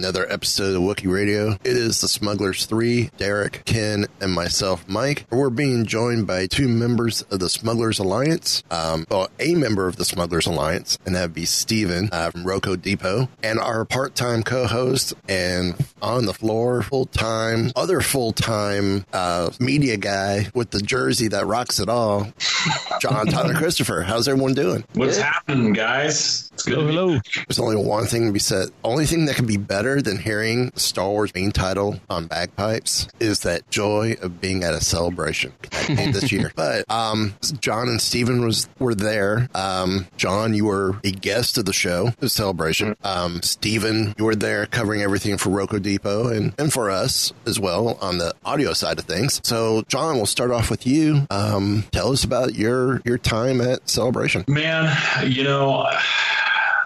Another episode of Wookie Radio. It is the Smugglers 3, Derek, Ken, and myself, Mike. We're being joined by two members of the Smugglers Alliance. Um, well, a member of the Smugglers Alliance, and that'd be Steven uh, from Roco Depot, and our part time co host and on the floor, full time, other full time uh, media guy with the jersey that rocks it all, John Tyler Christopher. How's everyone doing? What's happening, guys? It's good. to hello. There's only one thing to be said. Only thing that can be better than hearing Star Wars main title on bagpipes is that joy of being at a celebration this year. But um, John and Steven was were there. Um, John, you were a guest of the show, the celebration. Um, Steven, you were there covering everything for Roco Depot and, and for us as well on the audio side of things. So, John, we'll start off with you. Um, tell us about your your time at celebration. Man, you know,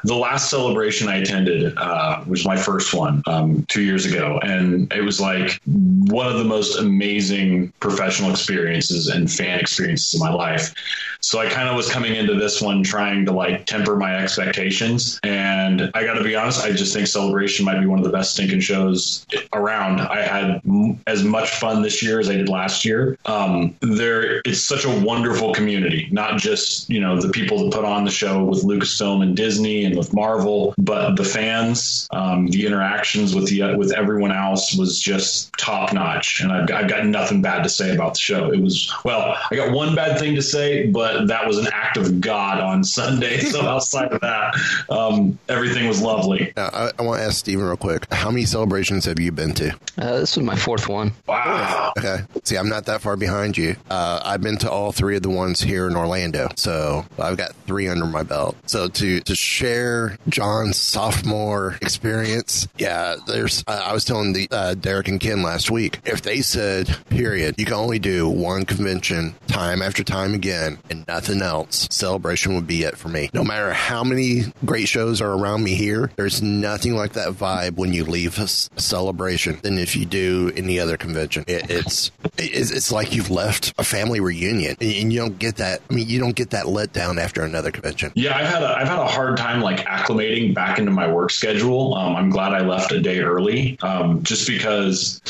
the last celebration I attended uh, was my first one um, two years ago, and it was like one of the most amazing professional experiences and fan experiences of my life. So I kind of was coming into this one trying to like temper my expectations, and I got to be honest, I just think Celebration might be one of the best stinking shows around. I had m- as much fun this year as I did last year. Um, there, it's such a wonderful community, not just you know the people that put on the show with Lucasfilm and Disney and with Marvel, but the fans, um, the interactions with the with everyone else was just top notch, and I've, I've got nothing bad to say about the show. It was well, I got one bad thing to say, but that was an act of God on Sunday. So outside of that, um, everything was lovely. Now, I, I want to ask Steven real quick. How many celebrations have you been to? Uh, this was my fourth one. Wow. Okay. See, I'm not that far behind you. Uh, I've been to all three of the ones here in Orlando, so I've got three under my belt. So to to share John's sophomore experience, yeah, there's. Uh, I was telling the uh, Derek and Ken last week if they said, period, you can only do one convention time after time again and nothing else, celebration would be it for me. No matter how many great shows are around me here, there's nothing like that vibe when you leave a celebration than if you do any other convention. It, it's it's it's like you've left a family reunion, and and you don't get that. I mean, you don't get that letdown after another convention. Yeah, I've had a, I've had a hard time like acclimating back into my work schedule. Um, I'm glad I left a day early, um, just because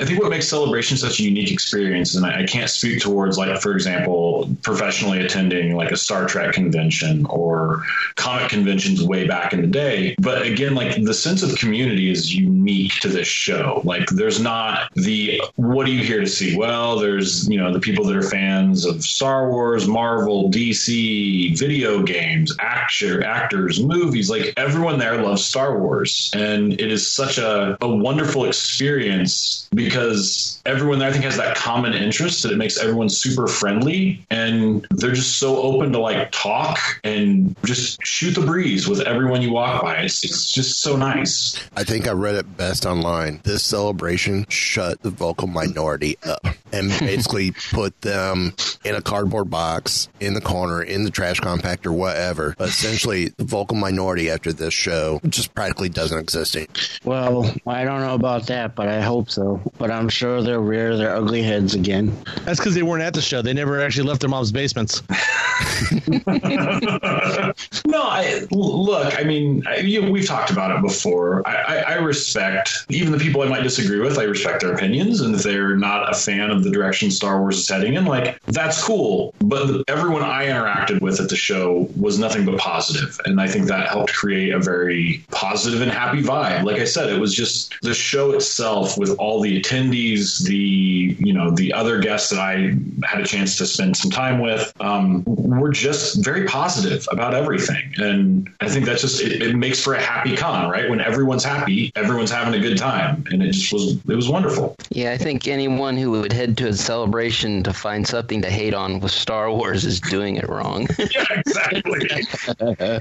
I think what makes celebration such a unique experience, and I, I can't speak towards like, for example, professionally attending like a Star Trek convention or comic conventions way back in the day. But again, like the sense of community is unique to this show. Like, there's not the what are you here to see? Well, there's you know the people that are fans of Star Wars, Marvel, DC, video games, actor, actors, movies. Like everyone there loves Star Wars, and it is such a, a wonderful experience because everyone there I think has that common interest that it makes everyone super friendly, and they're just so open to like talk and just shoot the breeze with everyone you walk by. It's it's just so nice. I think I read it best online. This celebration shut the vocal minority up and basically put them in a cardboard box in the corner, in the trash compactor, whatever. But essentially, the vocal minority after this show just practically doesn't exist. anymore. Well, I don't know about that, but I hope so. But I'm sure they'll rear their ugly heads again. That's because they weren't at the show. They never actually left their mom's basements. No, I look. I mean, I, you, we've talked about it before. I, I, I respect even the people I might disagree with. I respect their opinions, and if they're not a fan of the direction Star Wars is heading in, like that's that's cool. But the, everyone I interacted with at the show was nothing but positive, and I think that helped create a very positive and happy vibe. Like I said, it was just the show itself with all the attendees, the you know the other guests that I had a chance to spend some time with, um, were just very positive about everything, and I think that's just it, it makes for a happy con, right? When everyone's happy, everyone's having a good time, and it just was it was wonderful. Yeah, I think anyone who would head to a celebration to find something to hate on with Star Wars is doing it wrong. yeah, exactly.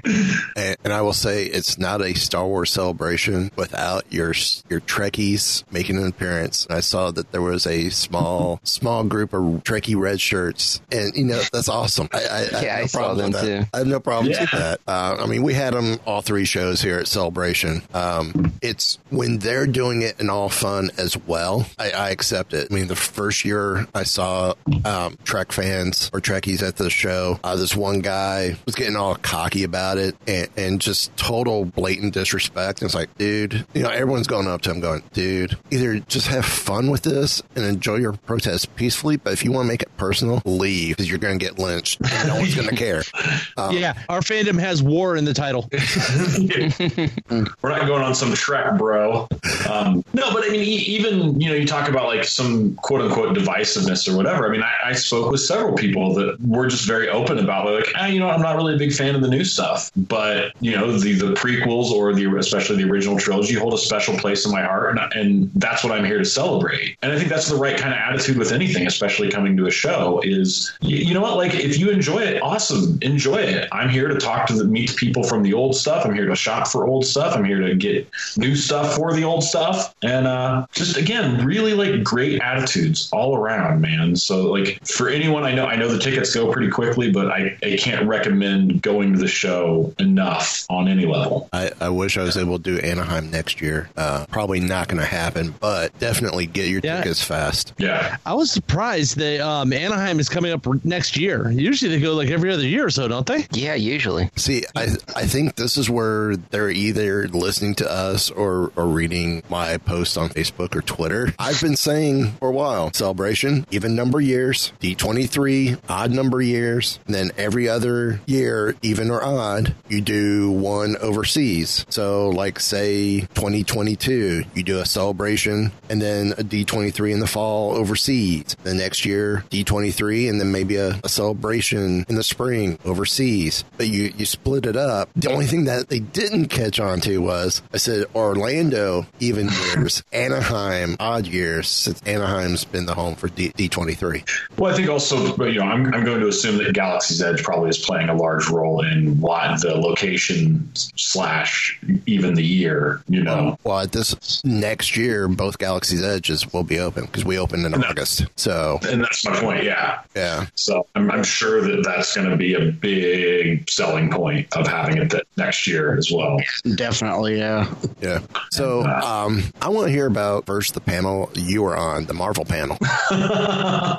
and, and, I will say it's not a Star Wars celebration without your your Trekkies making an appearance. I saw that there was a small small group of Trekkie red shirts, and you know that's awesome. I, I, yeah, I, no I saw them too. I have no problems yeah. with that. Uh, I mean, we had them all three shows here at Celebration. Um, it's when they're doing it in all fun as well. I, I accept it. I mean, the first year I saw um, Trek fans or Trekkies at the show, uh, this one guy was getting all cocky about it and, and just total blatant disrespect. And it's like, dude, you know, everyone's going up to him going, dude, either just have fun with this and enjoy your protest peacefully, but if you want to make it personal, leave because you're going to get lynched. And no one's going to care. Um, yeah, our fandom has war in the title. We're not going on some Shrek, bro. Um, no, but I mean, even you know, you talk about like some quote unquote divisiveness or whatever. I mean, I, I spoke with several people that were just very open about it. like, ah, you know, I'm not really a big fan of the new stuff, but you know, the the prequels or the especially the original trilogy hold a special place in my heart, and, and that's what I'm here to celebrate. And I think that's the right kind of attitude with anything, especially coming to a show. Is you, you know what, like if you enjoy it, awesome, enjoy it. I'm here to talk to the meet people from the old stuff. I'm here to shop for old stuff. I'm here to get new stuff for the old stuff, and uh, just again, really like great attitudes all around, man. So like for anyone I know, I know the tickets go pretty quickly, but I, I can't recommend going to the show enough on any level. I, I wish I was able to do Anaheim next year. Uh, probably not going to happen, but definitely get your yeah. tickets fast. Yeah, I was surprised that um, Anaheim is coming up next year. Usually they go like every other year or so, don't they? Yeah, usually. See, I I think this is where they're either listening to us or or reading my post on Facebook or Twitter. I've been saying for a while, celebration, even number years, D23, odd number years, and then every other year, even or odd, you do one overseas. So, like, say 2022, you do a celebration and then a D23 in the fall overseas. The next year, D23, and then maybe a, a celebration in the spring overseas. But you, you split it up. The only thing that they didn't catch on to was I said Orlando, even years, Anaheim, odd years, since Anaheim's been the home for D- D23. Well, I think also, you know, I'm, I'm going to assume that Galaxy's Edge probably is playing a large role in why the location slash even the year, you know. Well, at this next year, both Galaxy's Edges will be open because we opened in and August. So, and that's my point. Yeah. Yeah. So I'm, I'm sure that that's going to be a big selling point of having it that next year as well. Definitely. Yeah. Yeah. So, uh, um, I want to hear about first the panel you were on, the Marvel panel,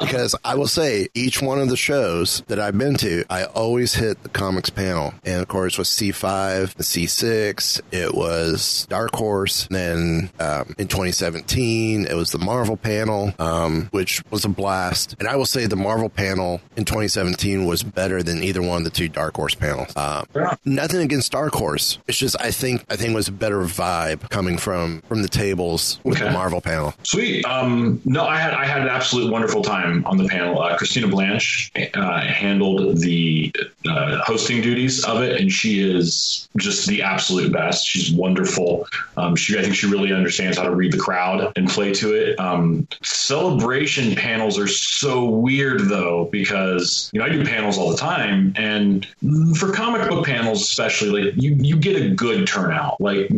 because I will say each one of the shows that I've been to, I always hit the comics panel. And of course, with C5, the C6, it was Dark Horse. then um, in 2017, it was the Marvel panel, um, which was a blast. And I will say the Marvel panel in 2017 was better than either one of the two Dark Horse panels. Uh, yeah. Nothing against Dark Horse. It's just I think I think it was a better vibe coming from from the tables with okay. the Marvel panel. Sweet. Um, no, I had I had an absolute wonderful time on the panel. Uh, Christina Blanch uh, handled the uh, hosting duties of it, and she is just the absolute best. She's wonderful. Um, she, I think, she really understands how to read the crowd and play to it. Um, celebration panels are so weird though because you know I do panels all the time, and for comic book panels especially, like you you get a good turnout. Like,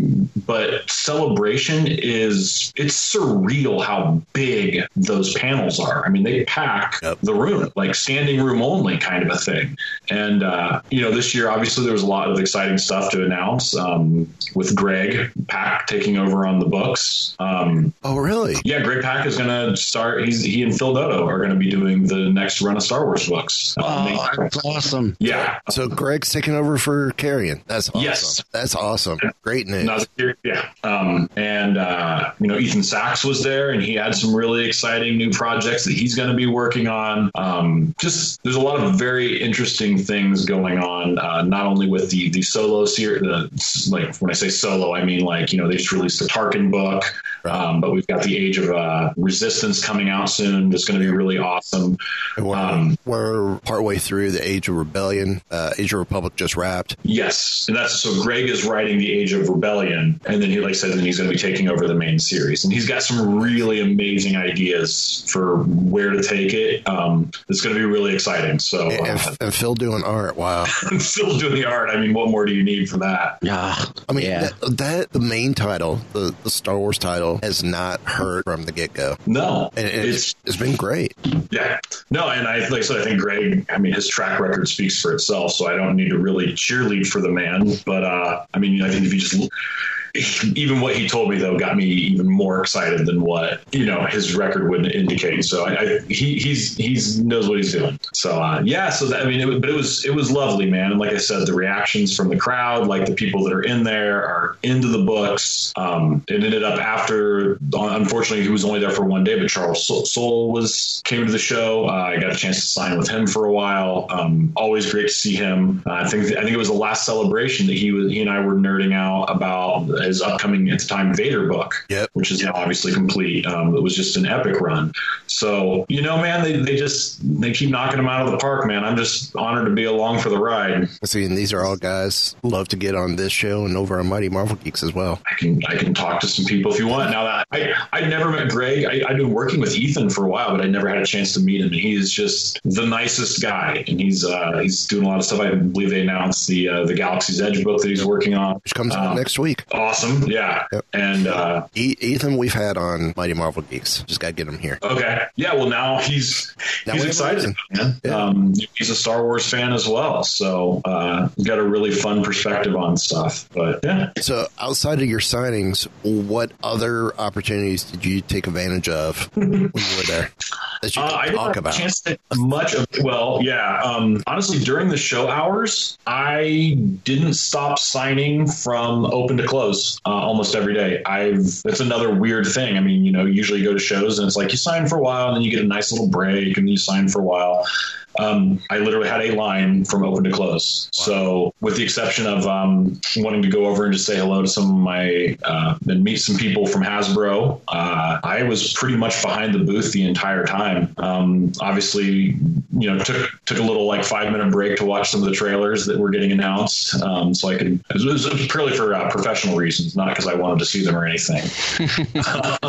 but celebration is it's surreal how big those panels are. I mean, they pack yep. the room like standing room only kind of a thing. And uh, you know, this year obviously there was a lot of exciting stuff to announce um, with Greg Pak taking over on the books. Um, oh, really? Yeah, Greg Pak is going to start. He's he and Phil Noto are going to be doing the next run of Star Wars books. Uh, oh, that's awesome! Yeah. So Greg's taking over for Kieron. That's awesome. Yes, that's awesome. Great news. Yeah. Um, and uh, you know, Ethan Sacks was there, and he had some really exciting new projects that he's going to be working on. on. Um, just there's a lot of very interesting things going on. Uh, not only with the the solo series, the like when I say solo, I mean like you know they just released the Tarkin book, um, but we've got the Age of uh, Resistance coming out soon. That's going to be really awesome. We're, Um, we're partway through the Age of Rebellion. Uh, Age of Republic just wrapped. Yes, and that's so. Greg is writing the Age of Rebellion, and then he like said, then he's going to be taking over the main series, and he's got some really amazing ideas for where to take it. Um, it's going to be really exciting. So, And, uh, and Phil doing art. Wow. still doing the art. I mean, what more do you need from that? Ah, I mean, yeah. that, that the main title, the, the Star Wars title, has not hurt from the get go, No, and, and it's it's, it's been great. Yeah. No, and I like I said, I think Greg, I mean, his track record speaks for itself, so I don't need to really cheerlead for the man. But uh I mean, I think if you just even what he told me though got me even more excited than what you know his record would indicate. So I, I he he's he's knows what he's doing. So uh, yeah, so that, I mean, it, but it was it was lovely, man. And like I said, the reactions from the crowd, like the people that are in there, are into the books. Um, it ended up after, unfortunately, he was only there for one day, but Charles Soule was came to the show. Uh, I got a chance to sign with him for a while. Um, always great to see him. Uh, I think I think it was the last celebration that he was he and I were nerding out about his upcoming at the time Vader book, Yep. which is now obviously complete. Um, it was just an epic run. So you know, man, they, they just they keep knocking him out of the park, man. I'm just honored to be along for the ride. See, and these are all guys love to get on this show and over on Mighty Marvel Geeks as well. I can I can talk to some people if you want. Now that I I never met Greg, I, I've been working with Ethan for a while, but I never had a chance to meet him. And he is just the nicest guy, and he's uh, he's doing a lot of stuff. I believe they announced the uh, the Galaxy's Edge book that he's working on. Which comes out Um, next week. Awesome, yeah. Yep. And uh, Ethan, we've had on Mighty Marvel Geeks. Just got to get him here. okay, yeah. Well, now he's Now he's we have a excited, man. Yeah. Um, he's a Star Wars fan as well, so uh, got a really fun perspective on stuff. But yeah, So, outside of your signings, what other opportunities did you take advantage of when you were there that you Uh, I can talk have a about? chance to much of well, yeah. Um, honestly, during the show hours, I didn't stop signing from open to close uh, almost every day. I've that's another weird thing. I mean, you know, usually you go to shows and it's like you sign for a while and then you get a nice little break and you sign for a while. Um, I literally had a line from open to close. So, with the exception of um, wanting to go over and just say hello to some of my uh, and meet some people from Hasbro, uh, I was pretty much behind the booth the entire time. Um, obviously, you know, took took a little like five minute break to watch some of the trailers that were getting announced, um, so I could. It was, it was purely for uh, professional reasons, not because I wanted to see them or anything.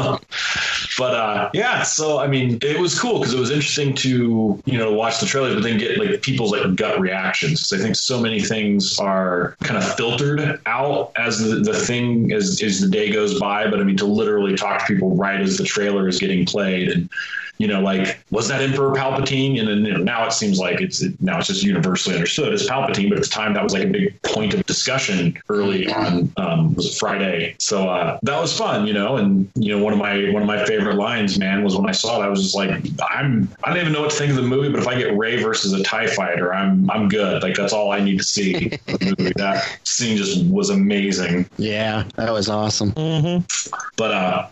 but uh, yeah, so I mean, it was cool because it was interesting to you know watch the but then get like people's like gut reactions because I think so many things are kind of filtered out as the, the thing as as the day goes by. But I mean, to literally talk to people right as the trailer is getting played and. You know, like was that Emperor Palpatine? And then you know, now it seems like it's it, now it's just universally understood as Palpatine. But at the time, that was like a big point of discussion early on. Um, was Friday? So uh, that was fun, you know. And you know, one of my one of my favorite lines, man, was when I saw it. I was just like, I'm I don't even know what to think of the movie, but if I get Rey versus a Tie Fighter, I'm I'm good. Like that's all I need to see. That scene just was amazing. yeah, that was awesome. But uh,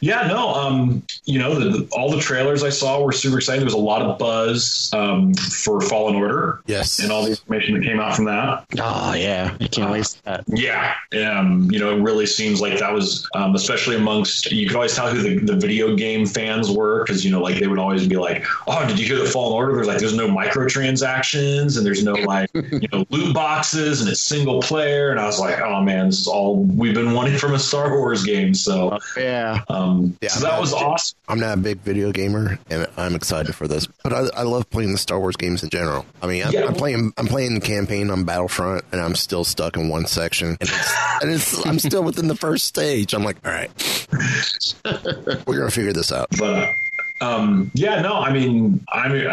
yeah, no, um, you know, the, the, all the trailers I saw were super exciting. There was a lot of buzz um, for Fallen Order Yes. and all the information that came out from that. Oh yeah, I can't wait for that. Yeah, um, you know, it really seems like that was, um, especially amongst, you could always tell who the, the video game fans were because, you know, like they would always be like, oh, did you hear the Fallen Order? There's like, there's no microtransactions and there's no like, you know, loot boxes and it's single player. And I was like, oh man, this is all we've been wanting from a Star Wars game. So, Yeah, um, Yeah, so that was awesome. I'm not a big video gamer, and I'm excited for this. But I, I love playing the Star Wars games in general. I mean, I'm, Yeah. I'm playing I'm playing the campaign on Battlefront, and I'm still stuck in one section, and, it's, and it's, I'm still within the first stage. I'm like, all right, we're gonna figure this out. but um, yeah, no, I mean, I mean,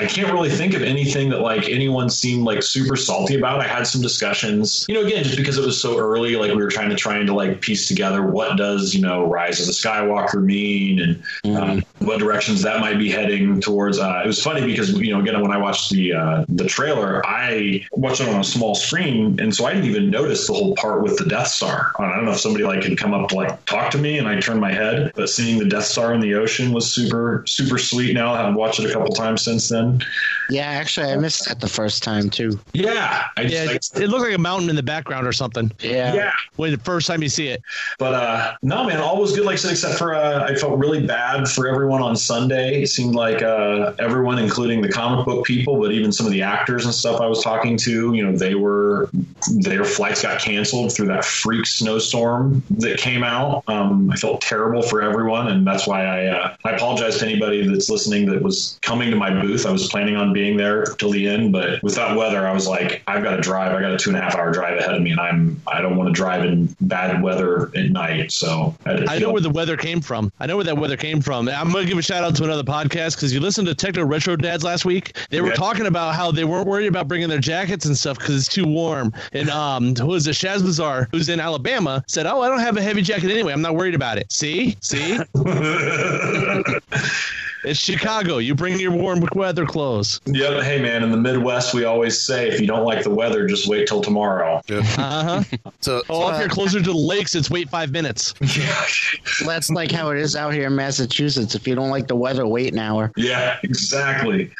I can't really think of anything that like anyone seemed like super salty about. I had some discussions, you know, again, just because it was so early, like we were trying to trying to like piece together what does you know Rise of the Skywalker mean, and um, what directions that might be heading towards. Uh, it was funny because you know again when I watched the uh, the trailer, I watched it on a small screen, and so I didn't even notice the whole part with the Death Star. I don't know if somebody like had come up to like talk to me, and I turned my head, but seeing the Death Star in the ocean was super super sweet. Now I've watched it a couple times since then. Yeah, actually, I missed that the first time too. Yeah, I just, Yeah, like, it, it looked like a mountain in the background or something. Yeah. yeah. When the first time you see it, But uh, no, man, all was good. Like I said, except for uh, I felt really bad for everyone on Sunday. It seemed like uh, everyone, including the comic book people, but even some of the actors and stuff I was talking to, you know, they were their flights got canceled through that freak snowstorm that came out. Um, I felt terrible for everyone, and that's why I uh, I apologize to anybody that's listening that was coming to my booth. I was planning on being there till the end, but with that weather, I was like, I've got to drive. I got a two and a half hour drive ahead of me, and I'm I don't want to drive in bad weather at night. So I, I know where the weather came from. I know where that weather came from. I'm to give a shout out to another podcast because you listened to Techno Retro Dads last week. They were Okay. talking about how they weren't worried about bringing their jackets and stuff because it's too warm. And um, who is it? Shaz Bazaar, who's in Alabama, said, "Oh, I don't have a heavy jacket anyway. I'm not worried about it." See, see, it's Chicago. You bring your warm weather clothes. Yeah, hey man, in the Midwest we always say if you don't like the weather, just wait till tomorrow. Uh huh. So, Oh, if you're closer to the lakes, it's wait five minutes. Yeah, That's like how it is out here in Massachusetts. If you don't like the weather, wait an hour. yeah, exactly.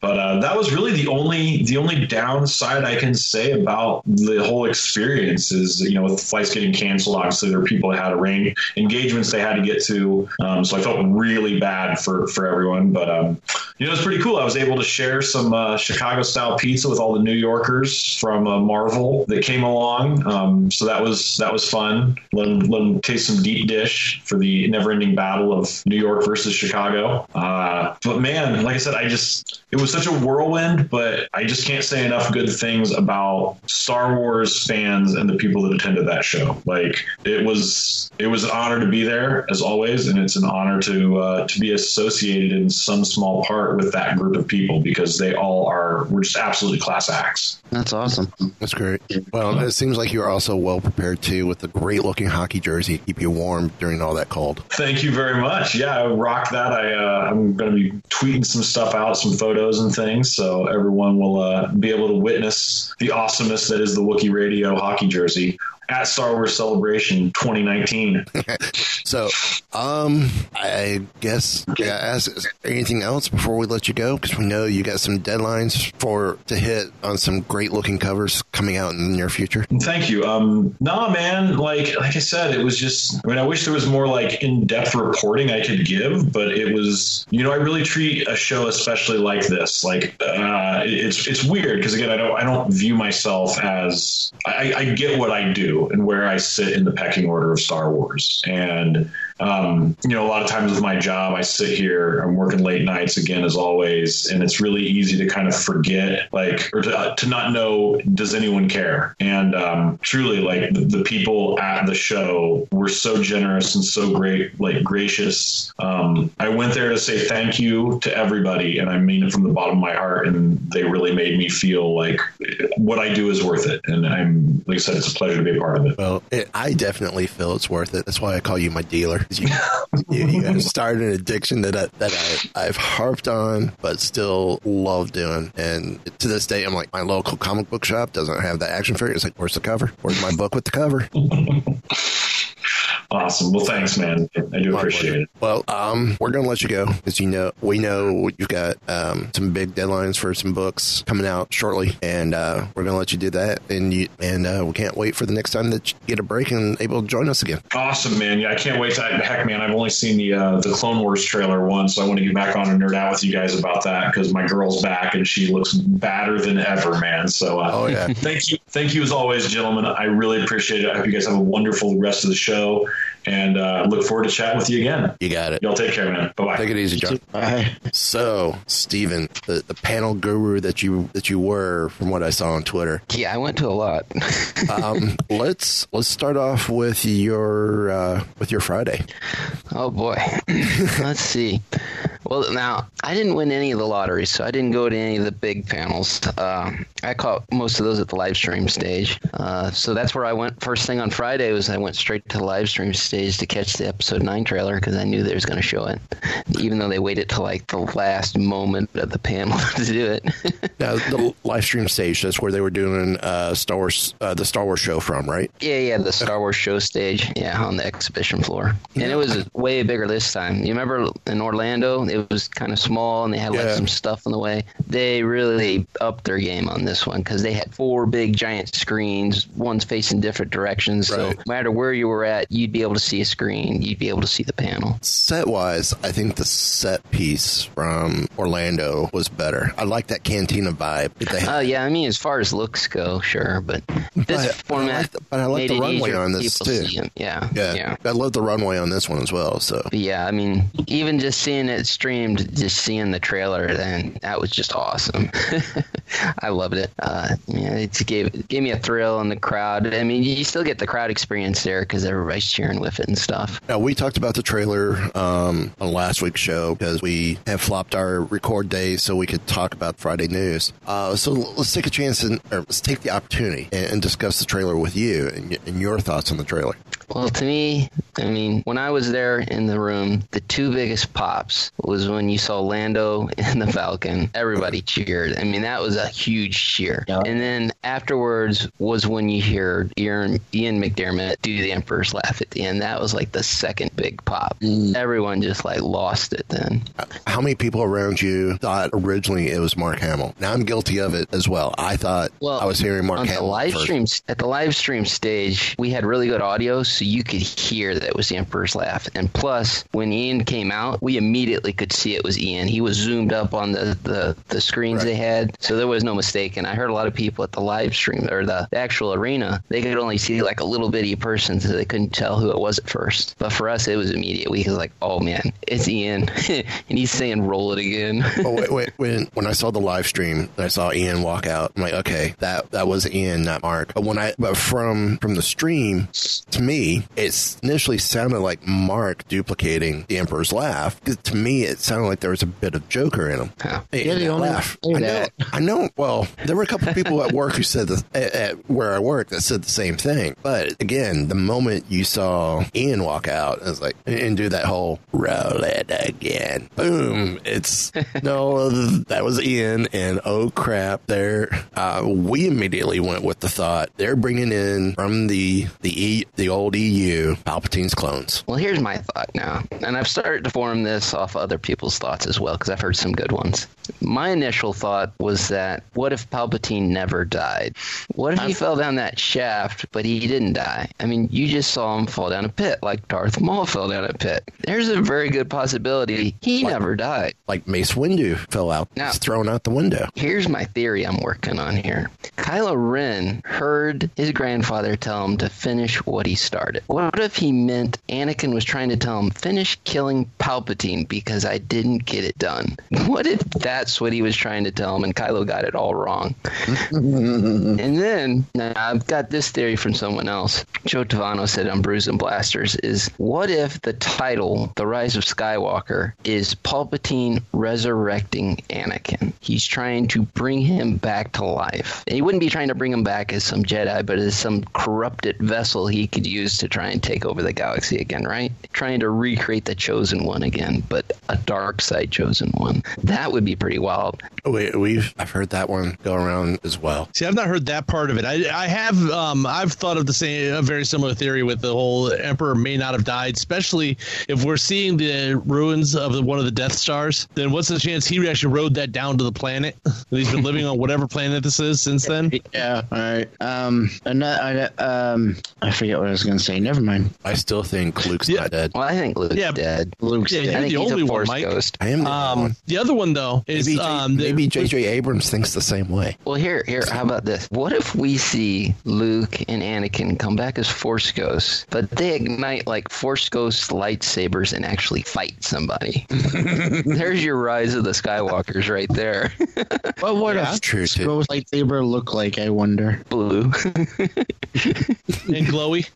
But uh, that was really the only the only downside I can say about the whole experience is you know with flights getting canceled. Obviously, there were people that had to arranged engagements they had to get to, um, so I felt really bad for for everyone. But um, you know, it was pretty cool. I was able to share some uh, Chicago style pizza with all the New Yorkers from uh, Marvel that came along. Um, so that was that was fun. Let them, let them taste some deep dish for the never ending battle of New York versus Chicago. Uh, but man, like I said, I just it was such a whirlwind. But I just can't say enough good things about Star Wars fans and the people that attended that show. Like it was it was an honor to be there as always, and it's an honor to uh, to be associated in some small part with that group of people because they all are we're just absolutely class acts. That's awesome. that's great. Well, it seems like you're also well prepared too with the great looking hockey jersey to keep you warm during all that cold. Thank you very much. Yeah, I rock that. I uh, I'm going to be tweeting some stuff out, some photos and things, so everyone will uh, be able to witness the awesomeness that is the Wookie Radio hockey jersey at Star Wars Celebration 2019. So, um, I guess I ask anything else before we let you go because we know you got some deadlines for to hit on some great looking covers coming out in the near future. Thank you. Um, nah, man. Like, like I said, it was just. I mean, I wish there was more like in-depth reporting I could give, but it was. You know, I really treat a show, especially like this, like uh, it- it's it's weird because again, I don't I don't view myself as. I, I get what I do and where I sit in the pecking order of Star Wars, and um, you know, a lot of times with my job, I sit here, I'm working late nights again, as always, and it's really easy to kind of forget, like, or to, uh, to not know, does anyone care? And um, truly, like, the, the people at the show were so generous and so great, like, gracious. Um, I went there to say thank you to everybody, and I mean it from the bottom of my heart, and they really made me feel like what I do is worth it. And I'm, like I said, it's a pleasure to be a part of it. Well, it, I definitely feel it's worth it. That's why I call you my dealer. You, you, have started an addiction that I, that I, I've harped on, but still love doing. And to this day, I'm like, my local comic book shop doesn't have the action figure. It's like, where's the cover? Where's my book with the cover? Awesome. Well, thanks, man. I do appreciate it. Well, um, we're gonna let you go because you know we know you've got um, some big deadlines for some books coming out shortly, and uh, we're gonna let you do that. And you and uh, we can't wait for the next time that you get a break and able to join us again. Awesome, man. Yeah, I can't wait to heck, man. I've only seen the uh, the Clone Wars trailer once, so I want to get back on and nerd out with you guys about that because my girl's back and she looks badder than ever, man. So, uh, Oh yeah. thank you, thank you as always, gentlemen. I really appreciate it. I hope you guys have a wonderful rest of the show, and uh, look forward to chatting with you again. You got it. Y'all take care, man. Bye bye. Take it easy, John. Bye. So, Steven, the, the panel guru that you that you were, from what I saw on Twitter, Yeah, I went to a lot. um, let's let's start off with your uh, with your Friday. Oh boy. Let's see. Well, now I didn't win any of the lotteries, so I didn't go to any of the big panels. Uh, I caught most of those at the live stream stage. Uh, so that's where I went. First thing on Friday was I went straight to the live stream stage to catch the episode nine trailer because I knew they was going to show it, even though they waited till like the last moment of the panel to do it. Now, the live stream stage, that's where they were doing uh, Star Wars, uh, the Star Wars show from, right? Yeah, yeah, the Star Wars show stage. Yeah, on the exhibition floor. And it was way bigger this time. You remember in Orlando, it was kind of small and they had like Yeah. some stuff in the way. They really upped their game on this one because they had four big giant screens, one's facing different directions. So no matter where you were at, you'd be able to see a screen, you'd be able to see the panel. Set wise, I think the set piece from Orlando was better. I like that cantina vibe. Oh, yeah, I mean, as far as looks go, sure, but this But I format. like the- but I like the runway on this, too. Yeah, yeah, yeah. I love the runway on this one as well. So But yeah, I mean, even just seeing it streamed, just seeing the trailer, then that was just awesome. I loved it. Uh, yeah, it gave gave me a thrill in the crowd. I mean, you still get the crowd experience there because everybody's cheering with it and stuff. Now, we talked about the trailer um, on last week's show because we have flopped our record day so we could talk about Friday news. Uh, so let's take a chance and let's take the opportunity and, and discuss the trailer with you and, and your thoughts on the trailer. Well, to me, I mean, when I was there in the room, the two biggest pops was when you saw Lando and the Falcon. Everybody cheered. I mean, that was a huge cheer. Yeah. And then afterwards was when you hear Ian, Ian McDiarmid do the Emperor's Laugh at the end. That was like the second big pop. Mm. Everyone just like lost it then. How many people around you thought originally it was Mark Hamill? Now I'm guilty of it as well. I thought well, I was hearing Mark on Hamill the live first. streams at the live stream stage we had really good audio so you could hear that it was the emperor's laugh. And plus when ian came out we immediately could see it was ian. He was zoomed up on the the, the screens Right. they had. So there was no mistake and i heard a lot of people at the live stream or the, the actual arena they could only see like a little bitty person so they couldn't tell who it was at first. But for us it was immediate. We was like oh man it's ian. And he's saying roll it again. Oh, wait, wait, when when I saw the live stream I saw Ian walk out, I'm like, okay, that that was Ian, not Mark. But when I but from from the stream to me, it initially sounded like Mark duplicating the Emperor's laugh. To me, it sounded like there was a bit of Joker in him. Huh. In You're the only laugh. I know. I know. Well, there were a couple people at work who said the, at, at where I work that said the same thing. But again, the moment you saw Ian walk out, I was like, and do that whole roll it again, boom! It's no, that was Ian, and oh crap! There, uh, we immediately went with the thought they're bringing in from the the e, the old EU Palpatine's clones. Well, here's my thought now, and I've started to form this off other people's thoughts as well because I've heard some good ones. My initial thought was that what if Palpatine never died? What if he fell down that shaft, but he didn't die? I mean, you just saw him fall down a pit like Darth Maul fell down a pit. There's a very good possibility he never died. Like Mace Windu fell out, Now- was thrown out the window. Here's my theory I'm working on here. Kylo Ren heard his grandfather tell him to finish what he started. What if he meant Anakin was trying to tell him, finish killing Palpatine because I didn't get it done? What if that's what he was trying to tell him and Kylo got it all wrong? and then, now I've got this theory from someone else. Joe Tavano said on Brews and Blasters is what if the title, The Rise of Skywalker, is Palpatine resurrecting Anakin? He's trying to bring him back to life. And he wouldn't be trying to bring him back as some Jedi, but as some corrupted vessel he could use to try and take over the galaxy again, right? Trying to recreate the chosen one again, but a dark side chosen one. That would be pretty wild. We, we've I've heard that one go around as well. See, I've not heard that part of it. I, I have, um, I've thought of the same, a very similar theory with the whole Emperor may not have died, especially if we're seeing the ruins of the, one of the Death Stars. Then what's the chance he actually rode that down to the planet? And he's been living on whatever planet this is since then. Yeah. All right. Um. Another. Um. I forget what I was gonna say. Never mind. I still think Luke's Yeah. not dead. Well, I think Luke's Yeah. dead. Luke's Yeah, I you're dead. think the he's only a one, force Mike. ghost. I am the Um, one. the other one though is Maybe, J- um, the- maybe J.J. Abrams thinks the same way. Well, here, here. How about this? What if we see Luke and Anakin come back as Force ghosts, but they ignite like Force ghost lightsabers and actually fight somebody? There's your rise of the Skywalkers right there. What would Yeah, a true, too. Ghost lightsaber look like? I wonder. Blue. and glowy.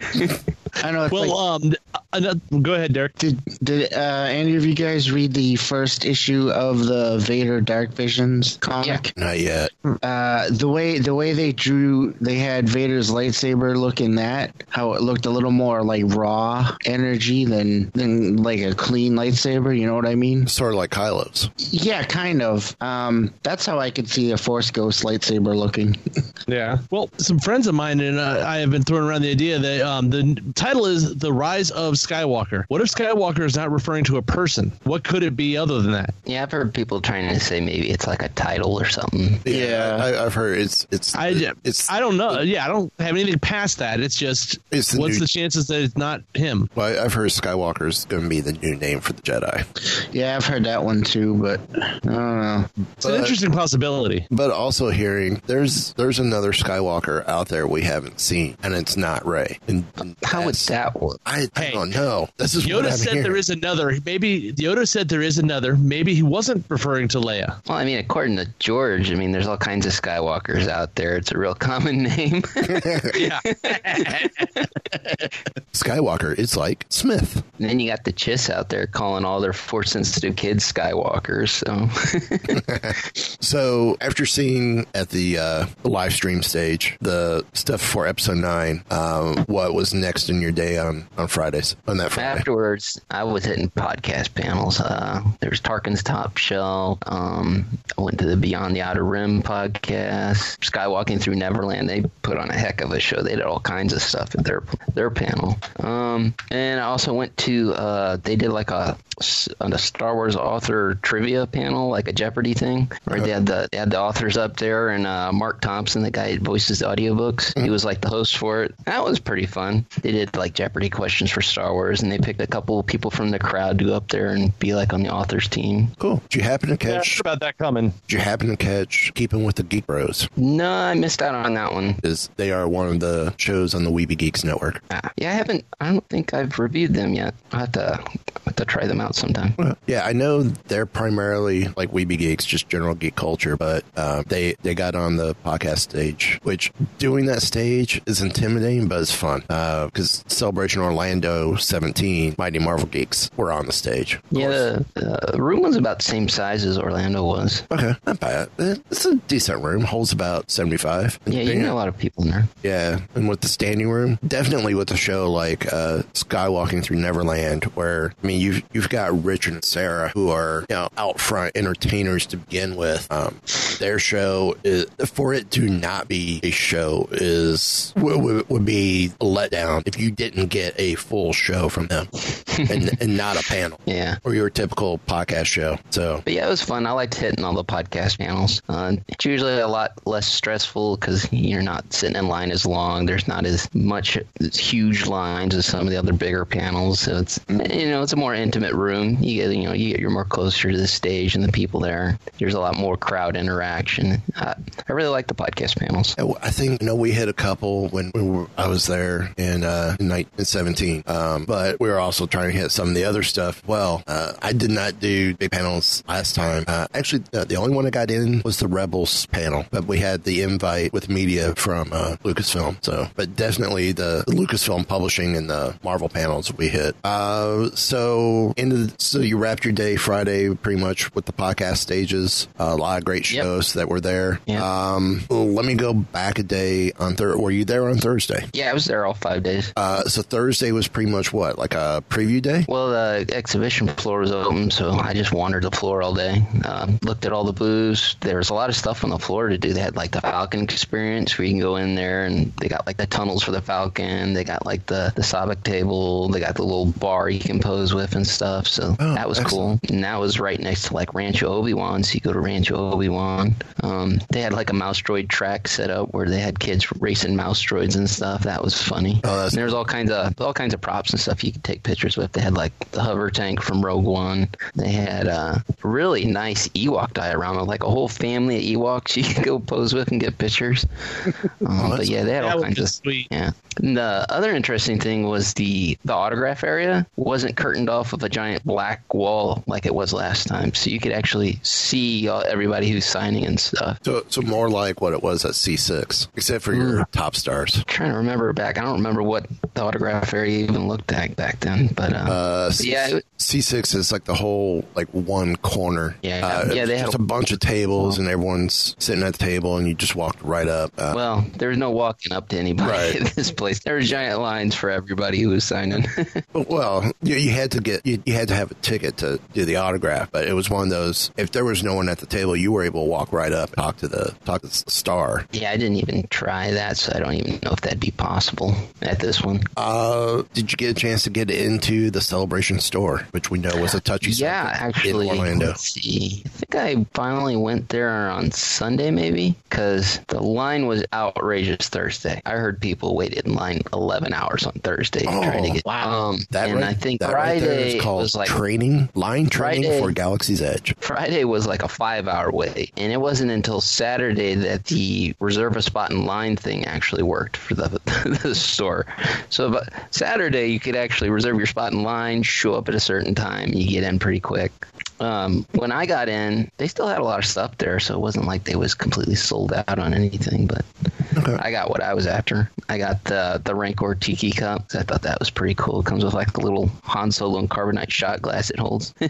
I know. It's Well, like, um, another, go ahead, Derek. did did uh, any of you guys read the first issue of the Vader Dark Visions comic? Not yet. Uh, the way the way they drew, they had Vader's lightsaber look in that. How it looked a little more like raw energy than than like a clean lightsaber. You know what I mean? Sort of like Kylo's. Yeah, kind of. Um, that's how I could see a Force Ghost lightsaber looking. Yeah. Well, some friends of mine and uh, I have been throwing around the idea that um, the n- title is "The Rise of Skywalker." What if Skywalker is not referring to a person? What could it be other than that? Yeah, I've heard people trying to say maybe it's like a title or something. Yeah. I, I've heard it's it's I, it's I don't know. Yeah, I don't have anything past that. It's just It's the what's new- the chances that it's not him? well, I've heard Skywalker's going to be the new name for the Jedi. yeah, I've heard that one too, but I don't know. It's an interesting possibility. But also hearing there's there's another Skywalker out there we haven't seen, and it's not Rey. And, and How would that work? I, I Hey, don't know. This is what Yoda I'm said hearing. there is another. Maybe Yoda said there is another. Maybe he wasn't referring to Leia. Well, I mean, according to George, I mean, there's all kinds of Skywalkers out there. It's a real common name. Skywalker is like Smith. and then you got the Chiss out there calling all their force sensitive kids Skywalkers. So, So after seeing at the uh, live stream stage the stuff for episode nine, um, what was next in your day on on Fridays on that Friday? afterwards, I was hitting podcast panels. Uh, there was Tarkin's Top Shelf. Um, I went to the Beyond the Outer Rim podcast. Skywalking Through Neverland. They put on a heck of a show. They did all kinds of stuff at their their panel. Um, and I also went to. Uh, they did like a on a Star Wars author trivia panel, like a Jeopardy thing, where they had the they had the authors up there, and uh, Marc Thompson, the guy that voices the audiobooks, he was like the host for it. That was pretty fun. They did like Jeopardy questions for Star Wars, and they picked a couple people from the crowd to go up there and be like on the authors team. Cool. Did you happen to Yeah, catch? about that coming. Did you happen to catch Keeping with the Geek Bros? No, I missed out on that one. Is they are one of the shows on the Weeby Geeks network. Ah, yeah, I haven't. I don't think I've reviewed them yet. I will have to I'll have to try them out sometime. Yeah, I know they're primarily like Weeby Geeks, just general geek culture, but uh, they they got on the podcast stage, which doing that stage is intimidating, but it's fun because Celebration Orlando 17, Mighty Marvel Geeks were on the stage. Yeah, the uh, room was about the same size as Orlando was. Okay, not bad. It's a decent room. Holds about 75. Yeah, you know a lot of people in there. Yeah, and with the standing room, definitely with a show like uh, Skywalking Through Neverland, where I mean you've you've got Richard and Sarah who are you know out front entertainers to begin with. Um, their show is for it to not be a show is would, would, would be a letdown if you didn't get a full show from them and and not a panel Yeah. or your typical podcast show. So But yeah, it was fun. I liked hitting all the podcast panels. Uh, it's usually a lot less stressful because you're not sitting in line as long. There's not as much as huge lines as some of the other bigger panels. So it's you know it's a more intimate room. You get you know you get you're more closer to the stage and the people there. There's a lot more crowd interaction. Uh, I really like the podcast panels. I think you know we hit a couple when, when I was there in uh, in 1917, um, but we were also trying to hit some of the other stuff. Well, uh, I did not do big panels last time. Uh, actually, uh, the only one I got in was the Rebels panel, but we had the invite with media from uh, Lucasfilm. So, but definitely the, the Lucasfilm publishing and the Marvel panels we hit. Uh, so into the, so you wrapped your day Friday pretty much with the podcast stages. a lot of great Yep. shows that were there. Yep. Um, let me go back a day on Thursday. Were you there on Thursday? Yeah, I was there all five days. Uh, so Thursday was pretty much what, like a preview day? Well, the exhibition floor was open, so I just wandered the floor all day. Um, looked at all the booths. There was a lot of stuff on the floor to do. They had like the Falcon experience where you can go in there and they got like the tunnels for the Falcon. They got like the the sabacc table. They got the little bar you can pose with and stuff. So Oh, that was excellent. cool. And that was right next to like Rancho Obi Wan. So you go to Rancho Obi Wan. Um, they had like a mouse droid track set up where they had kids racing mouse droids and stuff. That was funny. Oh, that's And there's all kinds of all kinds of props and stuff you could take pictures with. They had like the hover tank from Rogue One. They had a really nice Ewok diorama, like a whole family of Ewoks you could go pose with and get pictures. Um, but yeah, they had all kinds of sweet. yeah. And the other interesting thing was the the autograph area wasn't curtained off with a giant black wall like it was last time, so you could actually see uh, everybody who's signing and stuff. So, so more like what it was at C6, except for your top stars. trying to remember back. I don't remember what the autograph area even looked like back then. But uh, Uh, C- yeah, it- C6 is like the whole like one corner. Yeah, uh, yeah, they had just a- a bunch of tables and everyone's sitting at the table and you just walked right up. Uh, well, there was no walking up to anybody Right. at this place. There were giant lines for everybody who was signing. well, you, you had to get you, you had to have a ticket to do the autograph, but it was one of those. If there was no one at the table, you were able to walk right up, and talk to the talk to the star. yeah, I didn't even try that, so I don't even know if that'd be possible at this one. Uh, did you get a chance to get into the celebration store, which we know was a touchy Yeah, actually, in Orlando? let's see. I think I finally went there on Sunday, maybe, because the line was outrageous Thursday. I heard people waited in line 11 hours on Thursday Oh, trying to get. wow. Um, That and right, I think right Friday called was like training line training Friday- for Galaxy's Edge. Friday was like a five hour wait. And it wasn't until Saturday that the reserve a spot in line thing actually worked for the, the store. So but Saturday, you could actually reserve your spot in line, show up at a certain time, you get in pretty quick. Um, when I got in, they still had a lot of stuff there, so it wasn't like they was completely sold out on anything. But I got what I was after. I got the the Rancor Tiki cup. I thought that was pretty cool. It comes with like a little Han Solo and carbonite shot glass it holds.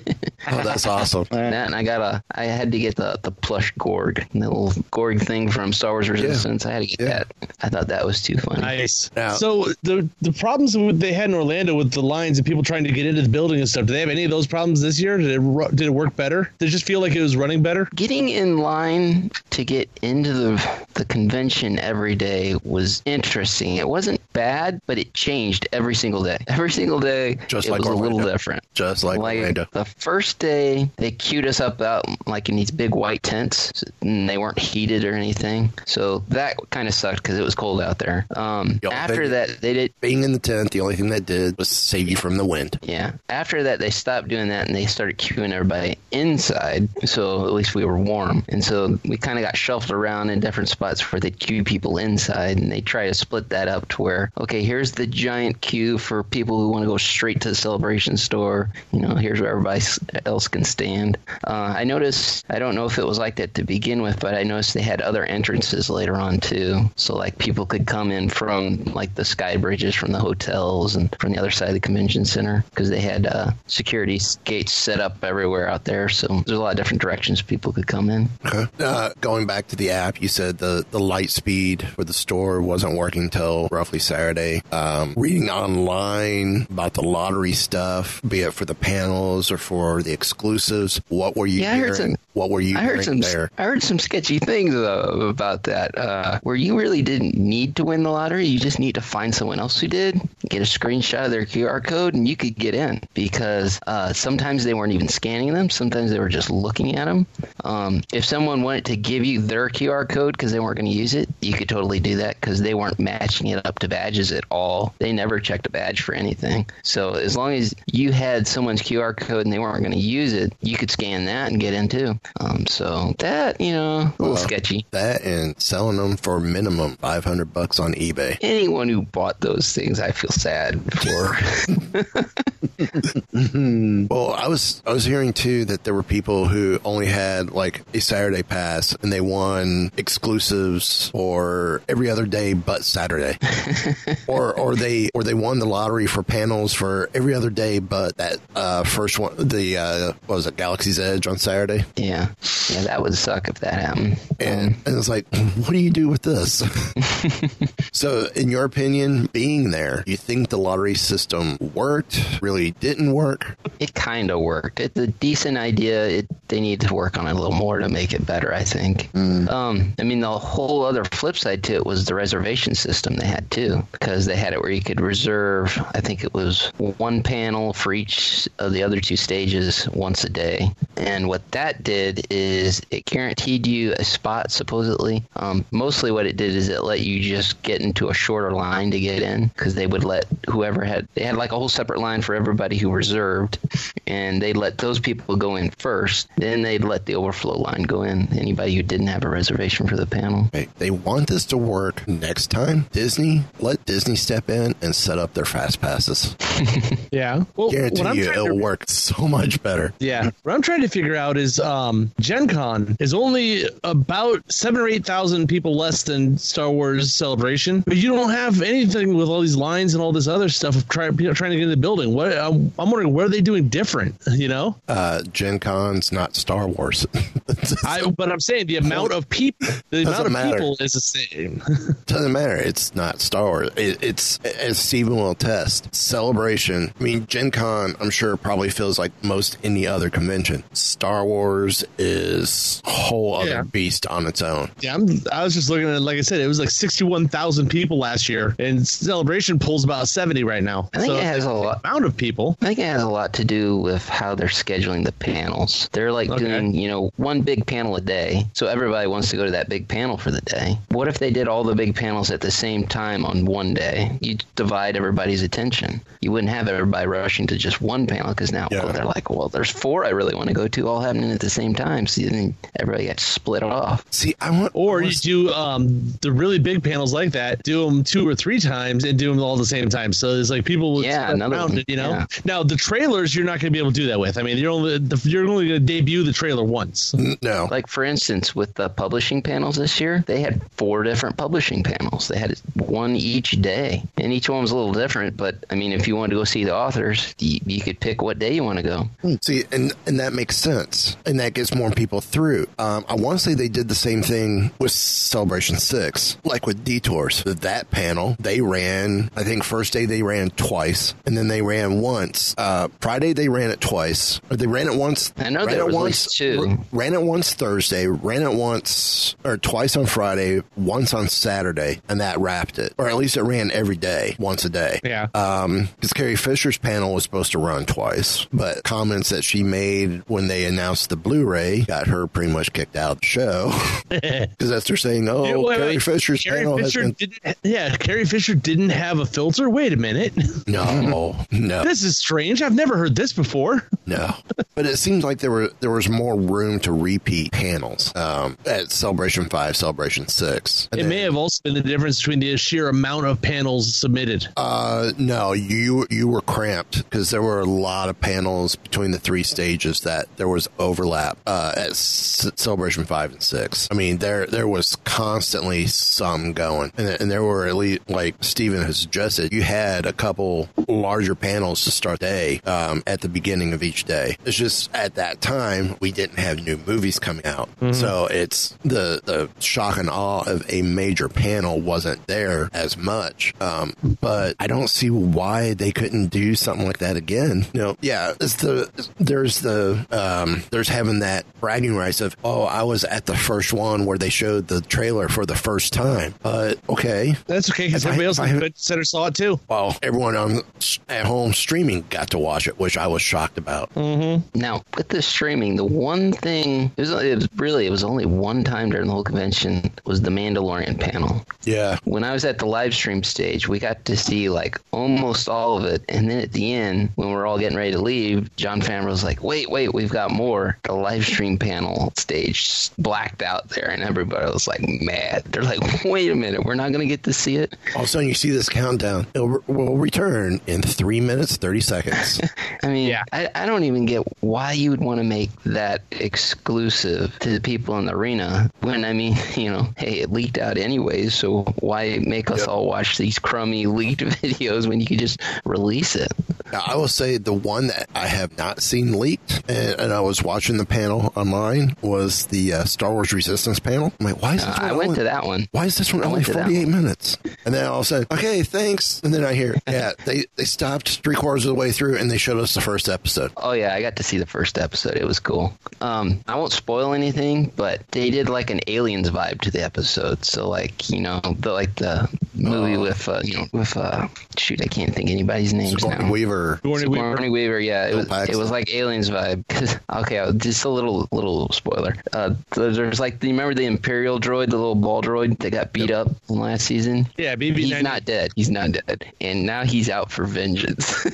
Oh, that's awesome. that, and I got a. I had to get the the plush Gorg, the little Gorg thing from Star Wars Resistance. I had to get Yeah. that. I thought that was too funny. Nice. Now- so the the problems they had in Orlando with the lines and people trying to get into the building and stuff. Do they have any of those problems this year? Did it did it work better? Did it just feel like it was running better? Getting in line to get into the the convention every day was interesting. It wasn't bad, but it changed every single day. Every single day, Just it like was a little different. Just like, Orlando. the first day they queued us up out like in these big white tents and they weren't heated or anything so that kind of sucked because it was cold out there um, after think- that they did Being in the tent, the only thing that did was save you from the wind. yeah after that they stopped doing that and they started queuing everybody inside. So at least we were warm. And so we kind of got shuffled around in different spots where they queue people inside and they try to split that up to where okay here's the giant queue for people who want to go straight to the celebration store. You know here's where everybody else can stand. Uh, i noticed i don't know if it was like that to begin with but i noticed they had other entrances later on too. So like people could come in from like the sky bridges from the hotels and from the other side of the convention center because they had uh, security gates set up everywhere out there so there's a lot of different directions people could come in Okay. Uh, going back to the app, you said the, the light speed for the store wasn't working till roughly Saturday. Um, reading online about the lottery stuff, be it for the panels or for the exclusives, what were you Yeah, I heard hearing? some- what were you I heard hearing some. there? I heard some sketchy things about that. Uh, where you really didn't need to win the lottery, you just need to find someone else who did, get a screenshot of their QR code, and you could get in. Because uh, sometimes they weren't even scanning them. Sometimes they were just looking at them. Um, if someone wanted to give you their QR code because they weren't going to use it, you could totally do that because they weren't matching it up to badges at all. They never checked a badge for anything. So as long as you had someone's QR code and they weren't going to use it, you could scan that and get in too. Um, so that you know, a little Well, sketchy. That and selling them for minimum 500 bucks on eBay. Anyone who bought those things, I feel sad for. Well, I was I was hearing too that there were people who only had like a Saturday pass and they won exclusives for every other day but Saturday, or or they or they won the lottery for panels for every other day but that uh, first one, the uh, what was it, Galaxy's Edge on Saturday, yeah, yeah, that would suck if that happened. and and it's like, what do you do with this? so, in your opinion, being there, you think the lottery system worked? Really didn't work? It kind of worked. It's a decent idea. It, they need to work on it a little more to make it better, I think. Um, I mean, the whole other flip side to it was the reservation system they had too, because they had it where you could reserve, I think it was one panel for each of the other two stages once a day. And what that did is it guaranteed you a spot, supposedly. Um, mostly what it did is it let you just get into a shorter line to get in, because they would let whoever had, they had like a whole separate line for everybody who reserved, and they'd let those people go in first. Then they'd let the overflow line go in, anybody who didn't have a reservation for the panel. They, they wanted this to work next time, Disney, let Disney step in and set up their fast passes. Yeah. Well, Guarantee what I'm you it'll to- work so much better. Yeah. What I'm trying to figure out is um, Gen Con is only about seven or 8,000 people less than Star Wars Celebration, but you don't have anything with all these lines and all this other stuff of try, you know, trying to get in the building. What I'm, I'm wondering, what are they doing different? You know? Uh, Gen Con's not Star Wars. I, but I'm saying the amount of people, the amount of matter. people is the same. Doesn't matter. It's not Star Wars. It, it's as Stephen will attest. Celebration. I mean, Gen Con. I'm sure probably feels like most any other convention. Star Wars is a whole other Yeah. beast on its own. yeah, I'm, I was just looking at, it, like I said, it was like 61,000 people last year, and Celebration pulls about 70 right now. I think So it has a lot. amount of people. I think it has a lot to do with how they're scheduling the panels. They're like Okay. doing, you know, one big panel a day. So everybody wants to go to that big panel for the day. What if they did all the big panels at the same time on one day? You'd divide everybody's attention. You wouldn't have everybody rushing to just one panel because now Yeah. they're like, well, there's four I really want to go to all happening at the same time. So then everybody gets split off. See, I want. Or I you want- do um, the really big panels like that, do them two or three times and do them all at the same time. So it's like people would Yeah, another around one. it, you know. Yeah. Now the trailers, you're not going to be able to do that with. I mean, you're only the, you're only going to debut the trailer once. no. Like for instance, with the publishing panels this year, they had four different publishing panels. They had one each day, and each one was a little different. But I mean, if you wanted to go see the authors, you, you could pick what day you want to go. See, and and that makes sense, and that gets more people through. Um, I want to say they did the same thing with Celebration Six, like with Detours. That panel they ran. I think first day they ran twice, and then they ran once. Uh, Friday they ran it twice, or they ran it once. I know ran there it once. least two. ran it once Thursday, ran it once or twice on Friday, once on Saturday, and that wrapped it. Or at least it ran every day, once a day. Yeah. Um, because Carrie Fisher's panel was supposed to run twice, but comments that she made when they announced the Blu-ray got her pretty much kicked out of the show. Because that's they're saying, "Oh, Yeah, wait, Carrie wait. Fisher's Carrie panel Fisher has been didn't. Yeah, Carrie Fisher didn't have a filter. Wait a minute. no, no, This is strange. I've never heard this before. no." But it seems like there were there was more room to repeat panels um, at Celebration Five, Celebration Six. And It then- may have also been the difference between the sheer amount of panels submitted. Uh, no, you you were cramped because there were a lot of panels between the three stages that there was overlap uh, at C- Celebration Five and Six. I mean, there there was constantly some going, and, and there were at least like Steven has suggested, you had a couple larger panels to start the day um, at the beginning of each day. It's just at that time we didn't have new movies coming out, so it's the the shock and awe of a major panel wasn't there as much. Um, but I don't see why they couldn't do something like that again. You know, yeah, it's the there's the um, there's having that bragging rights of oh I was at the first one where they showed the trailer for the first time. But okay, That's okay because If I- everybody else in the center saw it too. well everyone on at home streaming got to watch it, which I was shocked about. Mm-hmm. Now, with the streaming, the one thing it was, it was really it was only one time during the whole convention was the Mandalorian panel. Yeah, When I was at the live stream stage, we got to see like almost all of it, and then at the end, when we are all getting ready to leave, Jon Favreau was like, "Wait, wait, we've got more." The live stream panel stage blacked out there, and everybody was like mad. They're like, "Wait a minute, we're not gonna get to see it." all of a sudden you see this countdown. It will will return in three minutes thirty seconds. I mean, Yeah. I, I don't even get why you would want to make that exclusive to the people in the arena when, I mean, you know, hey, it leaked out anyways, so why make us all watch these crummy leaked videos when you could just release it? Now, I will say the one that I have not seen leaked, and, and I was watching the panel online, was the uh, Star Wars Resistance panel. I'm like, why is this Uh, one I went only, to that one. Why is this one I only went to that 48 minutes? And then all of a sudden, okay, thanks. And then I hear, yeah, they, they stopped three quarters of the way through and they showed us the first episode. Oh yeah, I got to see the first episode. It was cool. Um, I won't spoil anything, but they did like an aliens vibe to the episode. So like you know, the like the movie with uh, you know with uh, shoot, I can't think anybody's names Sigourney now. Weaver. Sigourney Weaver. Sigourney Weaver, yeah, it was, it was like Aliens vibe. okay, uh, just a little little spoiler. Uh, there's like, do you remember the Imperial droid, the little ball droid that got beat up in last season? Yeah, BB. He's not dead. He's not dead, and now he's out for vengeance.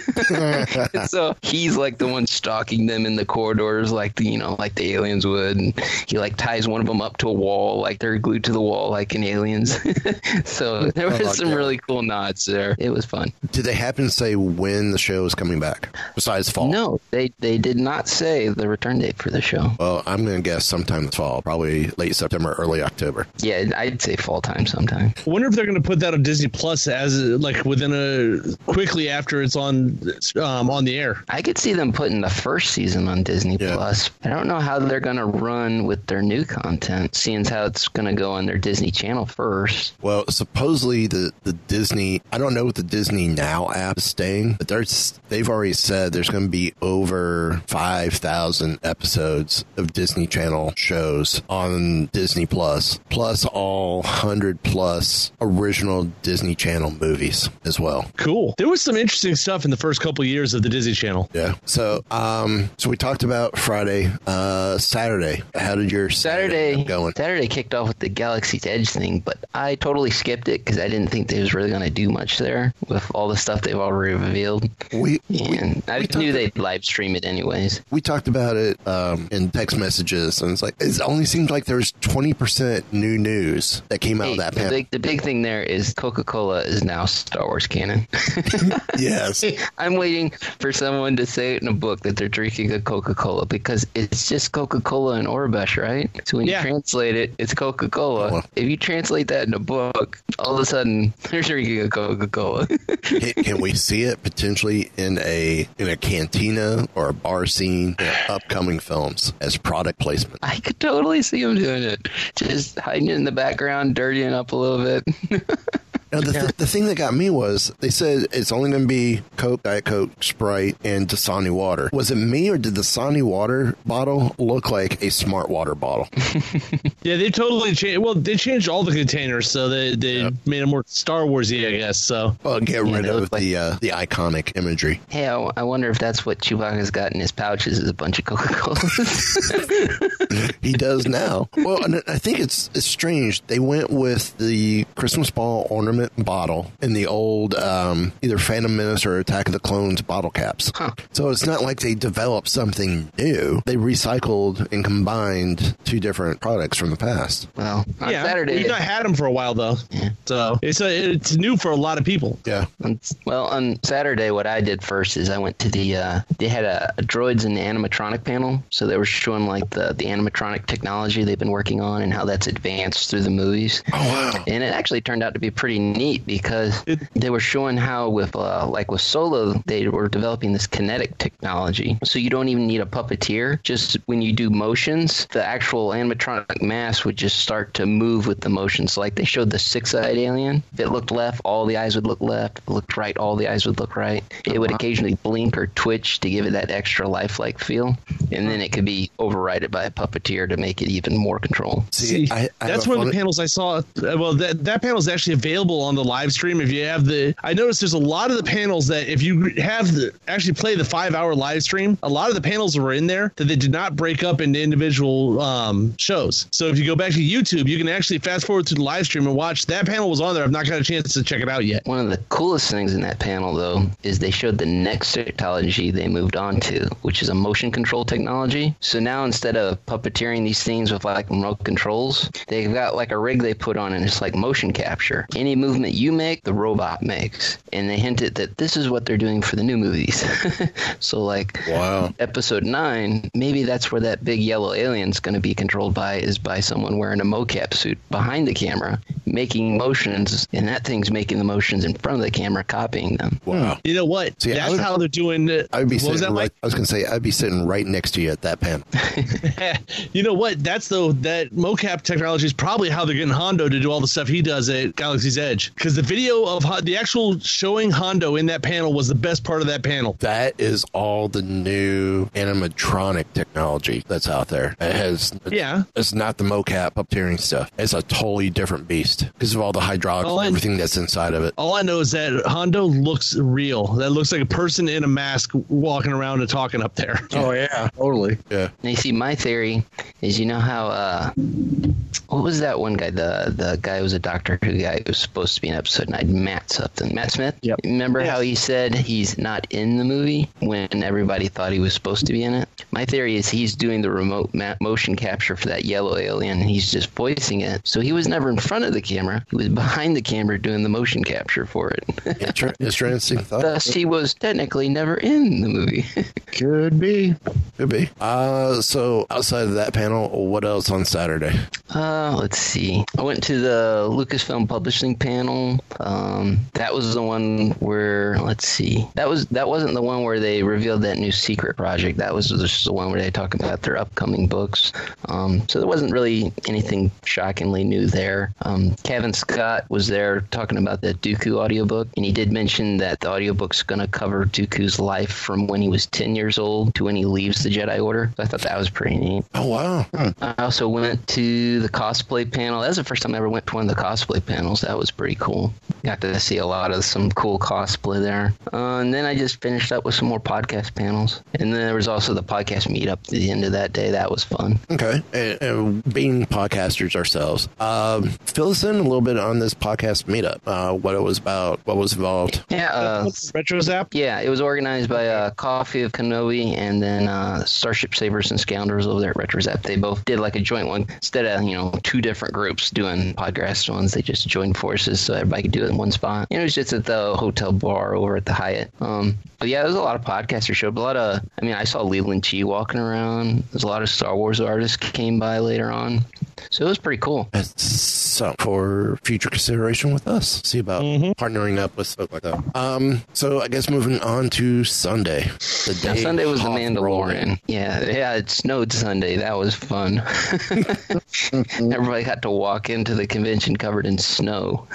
so he's like the one stalking them in the corridors, like the you know, like the aliens would. And he like ties one of them up to a wall, like they're glued to the wall, like in Aliens. so there I was like some that. really cool nods there. It was fun. Did they happen to say when the show is coming back? Besides fall. No, they they did not say the return date for the show. Well, I'm going to guess sometime this fall, probably late September, early October. Yeah, I'd say fall time sometime. I wonder if they're going to put that on Disney Plus as like within a quickly after it's on um, on the air. I could see them putting the first season on Disney Yeah. Plus. I don't know how they're going to run with their new content, seeing as how it's going to go on their Disney Channel first. Well, supposedly the, the Disney, I don't know what the Disney Now app is staying, but there's, they've already said there's going to be over 5,000 episodes of Disney Channel shows on Disney Plus, plus all 100 plus original Disney Channel movies as well. Cool. There was some interesting stuff in the first couple years of the Disney Channel. Yeah. So, um, so we talked about Friday, uh, Saturday. How did your Saturday end up going? Saturday kicked off with the Galaxy's Edge thing, but I totally skipped it because I didn't think they was really going to do much there with all the stuff they've already revealed. We, And I we knew they'd live stream it anyways. we talked about it um, in text messages, and it's like it only seems like there's 20% new news that came out Hey, of that the panel. big the big thing there is Coca Cola is now Star Wars canon. yes, I'm waiting for someone to say it in a book that they're drinking a Coca Cola because it's just Coca Cola and Aurebesh, right? So when Yeah. you translate it, it's Coca Cola. Cola. If you translate that in a book, all of a sudden they're drinking a Coca Cola. can, can we see it potentially in a in a cantina or a bar scene in upcoming films as product placement? I could totally see them doing it, just hiding in the background, dirtying up a little bit. Now, the, th- the thing that got me was they said it's only going to be Coke, Diet Coke, Sprite, and Dasani water. Was it me or did the Dasani water bottle look like a Smart Water bottle? Yeah, they totally changed. Well, they changed all the containers, so they they Yep. made it more Star Warsy, I guess. So Well, get Yeah, rid they of look like- the uh, the iconic imagery. hey, I, I wonder if that's what Chewbacca's got in his pouches is a bunch of Coca Colas. He does now. Well, and I think it's it's strange. They went with the Christmas ball ornament bottle in the old um, either Phantom Menace or Attack of the Clones bottle caps. Huh. So it's not like they developed something new. They recycled and combined two different products from the past. well, on yeah, Saturday, we not had them for a while though. yeah. So it's a, it's new for a lot of people. Yeah. Well, on Saturday, what I did first is I went to the. Uh, they had a, a droids and animatronic panel, so they were showing like the the animatronic technology they've been working on and how that's advanced through the movies. Oh wow. And it actually turned out to be pretty neat because they were showing how with uh, like with Solo they were developing this kinetic technology. So you don't even need a puppeteer. Just when you do motions, the actual animatronic mass would just start to move with the motions. Like they showed the six-eyed alien. If it looked left, all the eyes would look left. If it looked right, all the eyes would look right. It would occasionally blink or twitch to give it that extra lifelike feel, and then it could be overridden by a puppeteer to make it even more control. See, See, I, I that's one of the panels I saw. uh, Well, that that panel is actually available on the live stream. If you have the, I noticed there's a lot of the panels that if you have the actually play the five hour live stream, a lot of the panels were in there that they did not break up into individual um, shows. So if you go back to YouTube, you can actually fast forward to the live stream and watch. That panel was on there. I've not got a chance to check it out yet. One of the coolest things in that panel, though, is they showed the next technology they moved on to, which is a motion control technology. So now instead of puppeteering these things with like remote controls, they've got like a rig they put on and it's like motion capture. Any movement you make, the robot makes. And they hinted that this is what they're doing for the new movies. so, like, Wow. episode nine, maybe that's where that big yellow alien's going to be controlled by is by someone wearing a mocap suit behind the camera, making motions, and that thing's making the motions in front of the camera, copying them. Wow. Hmm. You know what? See, That's would- how they're doing. it. I would be what was sitting that right. like? I was going to say I'd be sitting right next to you at that panel. you know what? That's the that mocap technology is probably how they're getting Hondo to do all the stuff he does at Galaxy's Edge. Because the video of the actual showing Hondo in that panel was the best part of that panel. That is all the new animatronic technology that's out there. It has, Yeah. it's not the mocap puppeteering stuff. It's a totally different beast. because of all the hydraulics, Oh, and and- everything that's inside of it. All I know is that Hondo looks real. That looks like a person in a mask walking around and talking up there. Oh yeah, totally. Yeah. Now, you see, my theory is, you know how uh, what was that one guy? The the guy who was a doctor who guy who was supposed to be in episode nine, Matt something, Matt Smith. Yep. Remember how he said he's not in the movie when everybody thought he was supposed to be in it? My theory is he's doing the remote ma- motion capture for that yellow alien. He's just voicing it, so he was never in front of the camera. He was behind the camera doing the motion capture for it. Inter- interesting thought. Thus, he was technically never in the movie. Could be. Could be. Uh, so outside of that panel, what else on Saturday? Uh, let's see. I went to the Lucasfilm Publishing panel. Um, that was the one where let's see. That was that wasn't the one where they revealed that new secret project. That was just the one where they talk about their upcoming books. Um, so there wasn't really anything shockingly new there. Um, Cavan Scott was there talking about the Dooku audiobook, and he did mention that the audiobook's going to cover Dooku's life from when he was 10 years old to when he leaves the Jedi Order. So I thought that was pretty neat. Oh wow. I also went to the cosplay panel. That was the first time I ever went to one of the cosplay panels. That was pretty cool. Got to see a lot of some cool cosplay there. Uh, and then I just finished up with some more podcast panels. And then there was also the podcast meetup at the end of that day. That was fun. Okay. And, and being podcasters ourselves, um, fill us in a little bit on this podcast meetup. Uh, what it was about, what was involved. Yeah. Uh, Retro Zap. Yeah, it was organized by uh, Coffee of Kenobi and then uh, Starship Sabers and Scoundrels over there at RetroZap. They both did like a joint one instead of you know two different groups doing podcast ones. They just joined forces so everybody could do it in one spot. And it was just at the hotel bar over at the Hyatt. Um, but yeah, there was a lot of podcasters showed. A lot of, I mean, I saw Leland Chee walking around. There's a lot of Star Wars artists came by later on, so it was pretty cool. So for future consideration with us, see about partnering up with folk like that. Um, so I guess moving on to Sunday. The Now, Sunday was the Hoth rolled in. Mandalorian. Yeah, yeah, it snowed Sunday. That was fun. Everybody got to walk into the convention covered in snow.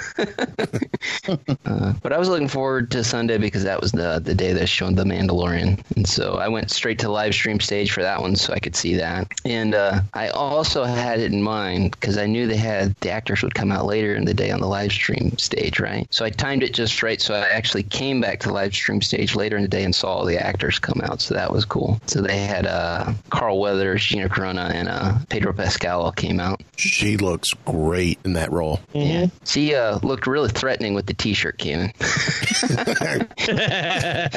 uh, but I was looking forward to Sunday because that was the the day that showed the Mandalorian, and so I went straight to the live stream stage for that one so I could see that. And uh, I also had it in mind because I knew they had the actors would come out later in the day on the live stream stage, right? So I timed it just right. So I actually came back to the live stream stage later in the day and saw all the actors come out. So that was cool. So they had uh, Carl Weathers, Gina Carano, and uh, Pedro Pascal all came out. She looks great in that role. Yeah. She uh, looked really threatening with the t-shirt came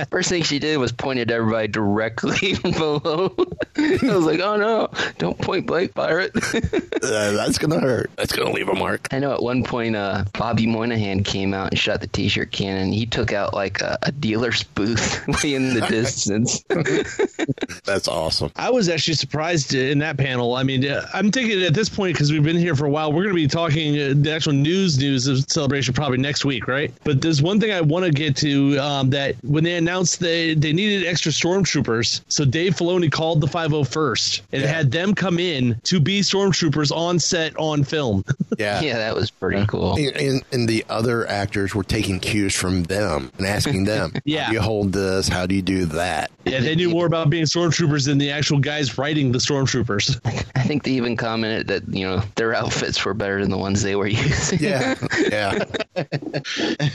First thing she did was point at everybody directly below. I was like, oh no, don't point blank fire it. Uh, that's gonna hurt. That's gonna leave a mark. I know at one point, uh, Bobby Moynihan came out and shot the T-shirt cannon. He took out like a, a dealer's booth way in the distance. That's awesome. I was actually surprised in that panel. I mean, uh, I'm thinking at this point because we've been here for a while, we're going to be talking uh, the actual news news of celebration probably next week, right? But there's one thing I want to get to um, that when they announced they they needed extra stormtroopers, so Dave Filoni called the 501st and had them come in to be stormtroopers on set on film. Yeah. yeah, that was pretty cool. And, and, and the other actors were taking cues from them and asking them, Yeah. How do you hold this? How do you do that? yeah, they knew more about being stormtroopers than the actual guys writing the stormtroopers. I think they even commented that you know their outfits were better than the ones they were using. Yeah. Yeah.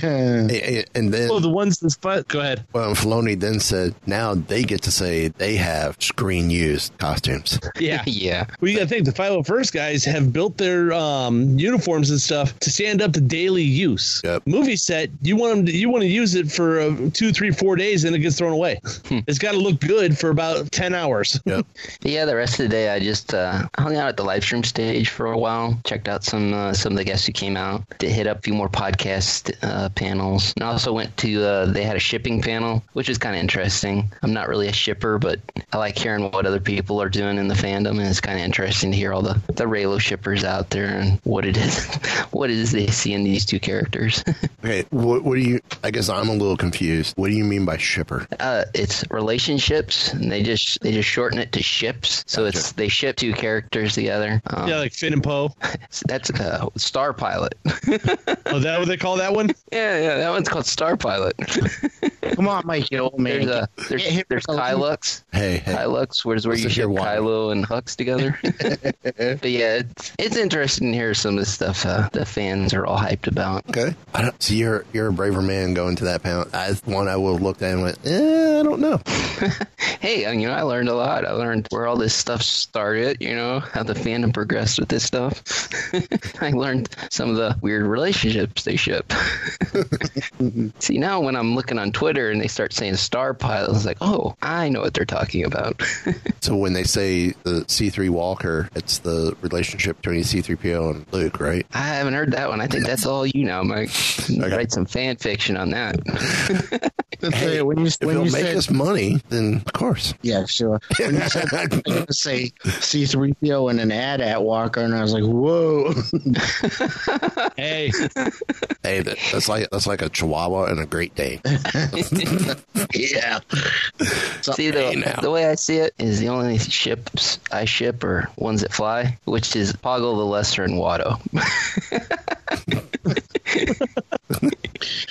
and, and then oh, the ones that's but go ahead. well, Filoni then said, now they get to say they have screen used costumes. Yeah. yeah. Well, you got to think the 501st guys have built their um, uniforms and stuff to stand up to daily use. Yep. Movie set, you want them to, you want to use it for uh, two, three, four days, and it gets thrown away. it's got to look good for about ten hours. Yep. Yeah, the rest of the day I just uh, hung out at the live stream stage for a while, checked out some uh, some of the guests who came out, hit up a few more podcast uh, panels, and also went to uh, they had a shipping panel, which is kind of interesting. I'm not really a shipper, but I like hearing what other people are doing in the fandom, and it's kind of interesting to hear all the the Reylo shippers out there and what it is what it is they see in these two characters. Okay. What, what do you, I guess I'm a little confused. What do you mean by shipper? Uh, it's relationships, and they just they just shorten it to ships. So it's they ship two characters together. Um, Yeah, like Finn and Poe. That's uh, Stormpilot. Oh, that what they call that one? yeah, yeah, that one's called Stormpilot. Come on, Mikey, old man. There's a there's Get there's Kylux. Hey, hey. Kylux, where's where Listen you to your ship. Kylo and Hux together. but yeah, it's it's interesting to hear some of the stuff uh, the fans are all hyped about. Okay. I don't, so you're you're a braver man going to that panel. I, one I would have looked at and went, eh, I don't know. Hey, and, you know, I learned a lot. I learned where all this stuff started. You know, how the fandom progressed with this stuff. I learned some of the weird relationships they ship. See, now when I'm looking on Twitter and they start saying Stormpilot, I was like, oh, I know what they're talking about. So when they say the C3 Walker, it's the relationship between C3PO and Luke, right? I haven't heard that one. I think that's all you know, Mike. Okay. Write some fan fiction on that. Hey, when you, If when it'll you make said, us money, then of course. yeah, sure. When you said, I was gonna say C3PO and an ad at Walker, and I was like, whoa. Hey, Hey, that's like that's like a Chihuahua and a Great Dane. yeah. See, the, the way I see it is the only ships I ship are ones that fly, which is Poggle the Lesser and Watto.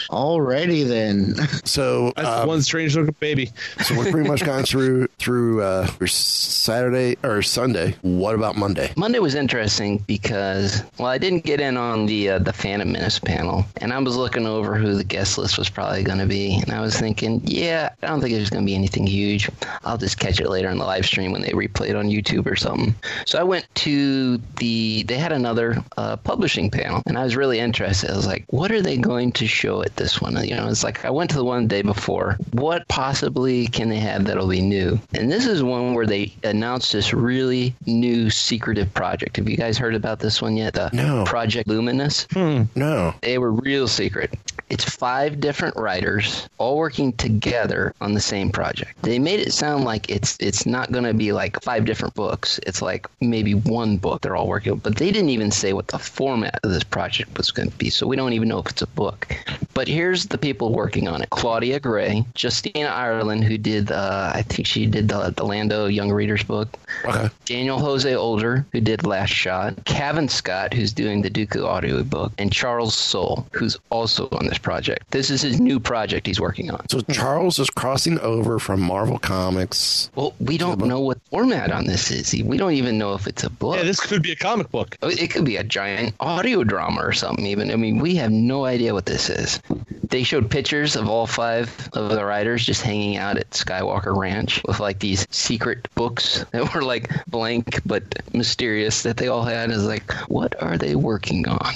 Alrighty then. So that's um, one strange looking baby. so we're pretty much gone through through uh, Saturday or Sunday. What about Monday? Monday was interesting because, well, I didn't get in on the uh, the Phantom Menace panel, and I was looking over who the guest list was probably going to be, and I was thinking, yeah, I don't think there's going to be anything huge. I'll just catch it later on the live stream when they replay it on YouTube or something. So I went to the they had another uh, publishing panel, and I was really interested. I was like, what are they going to show at this one? You know, it's like I went to the one the day before. What possibly can they have that'll be new? And this is one where they announced this really new secretive project. Have you guys heard about this one yet? The No. Project Luminous. Hmm. No. They were real secret. It's five different writers all working together on the same project. They made it sound like it's it's not going to be like five different books. It's like maybe one book they're all working on, but they didn't even say what the format of this project was going to be. So we don't even know if it's a book. But here's the people working on it: Claudia Gray, Justina Ireland, who did uh, I think she did the, the Lando Young Readers book. Okay. Daniel Jose Older, who did Last Shot, Cavan Scott, who's doing the Dooku audiobook, and Charles Soule, who's also on this project. This is his new project he's working on. So Charles is crossing over from Marvel Comics. Well, we don't know what format on this is. We don't even know if it's a book. Yeah, this could be a comic book. Oh, it could be a giant audio drama or something, even. I mean, we have no idea what this is. They showed pictures of all five of the writers just hanging out at Skywalker Ranch with like these secret books that were like blank but mysterious that they all had. Is like, what are they working on?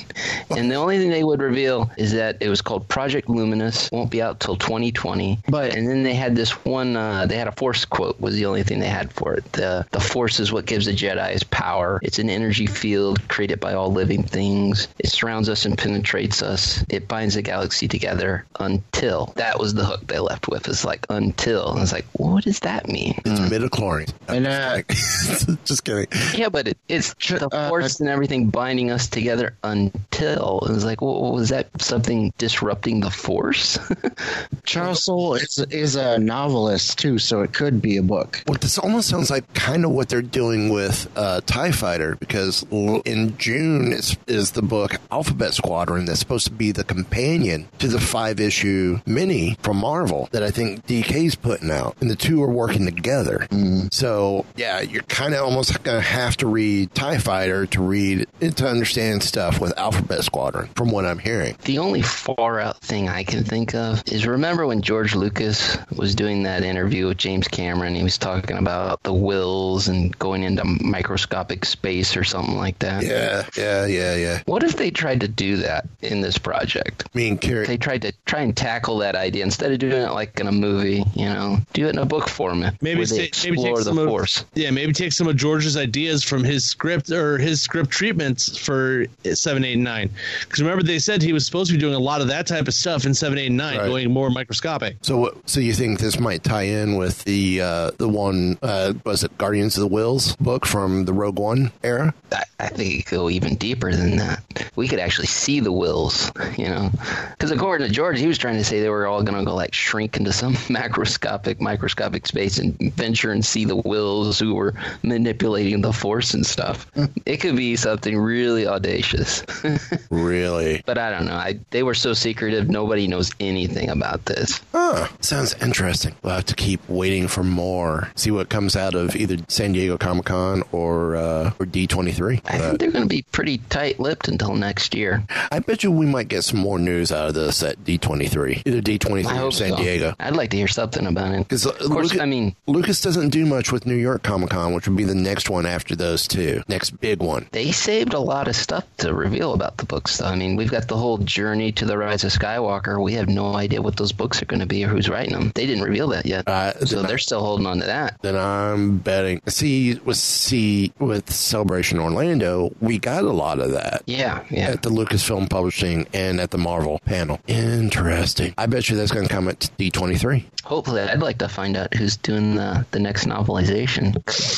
And the only thing they would reveal is that it was called Project Luminous, won't be out till 2020. But- and then they had this one. Uh, they had a Force quote was the only thing they had for it. The the Force is what gives the Jedi's power. It's an energy field created by all living things. It surrounds us and penetrates us. It binds the galaxy together until. That was the hook they left with. It's like until. And it's like, what does that mean? It's midichlorians. And, uh, just kidding. Yeah, but it, it's the uh, force and everything binding us together until. It was like, well, was that something disrupting the force? Charles Soule is, is a novelist too, so it could be a book. Well, this almost sounds like kind of what they're doing with uh, Tie Fighter because in June is, is the book Alphabet Squadron that's supposed to be the companion to the five issue mini from Marvel that I think DK's putting out, and the two are working together. So yeah, you're kind of almost going to have to read Tie Fighter to read to understand stuff with Alphabet Squadron, from what I'm hearing. The only far out thing I can think of is remember when George Lucas was doing that interview with James Cameron? He was talking about the Whills and going into microscopic space or something like that. Yeah, yeah, yeah, yeah. What if they tried to do that in this project? Me and Carrie. They tried to try and tackle that idea instead of doing it like in a movie, you know, do it in a book format Maybe where they say- maybe explore take the some of- force. Yeah, maybe take some of George's ideas from his script or his script treatments for seven, eight, and nine. Because remember, they said he was supposed to be doing a lot of that type of stuff in seven, eight, and nine, Right. going more microscopic. So, so you think this might tie in with the uh, the one uh, was it Guardians of the Whills book from the Rogue One era? I, I think it could go even deeper than that. We could actually see the Whills, you know, because according to George, he was trying to say they were all going to go like shrink into some macroscopic, microscopic space and venture and see the wills who were manipulating the force and stuff. it could be something really audacious, Really? but I don't know. I they were so secretive. Nobody knows anything about this. Huh. Sounds interesting. We'll have to keep waiting for more. See what comes out of either San Diego Comic Con or uh, or D23. I think they're going to be pretty tight-lipped until next year. I bet you we might get some more news out of this at D23. Either D twenty three or San so. Diego. I'd like to hear something about it. Because Of course, I mean, Lucas doesn't do much with New York Comic Con, which would be the next one after those two. Next big one. they saved a lot of stuff to reveal about the books. Though. I mean, we've got the whole journey to the rise of Skywalker. We have no idea what those books are going to be or who's writing them. They didn't reveal that yet, Uh, so they're still holding on to that. Then I'm betting. See, with see with Celebration Orlando, we got a lot of that. Yeah, yeah. At the Lucasfilm Publishing and at the Marvel panel. Interesting. I bet you that's going to come at D23. Hopefully, I'd like to find out who's doing the the next novelization.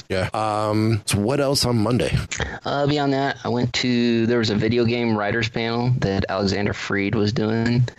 Yeah. Um. So what else on Monday? Uh, beyond that, I went to there was a video game writers panel that Alexander Freed was doing.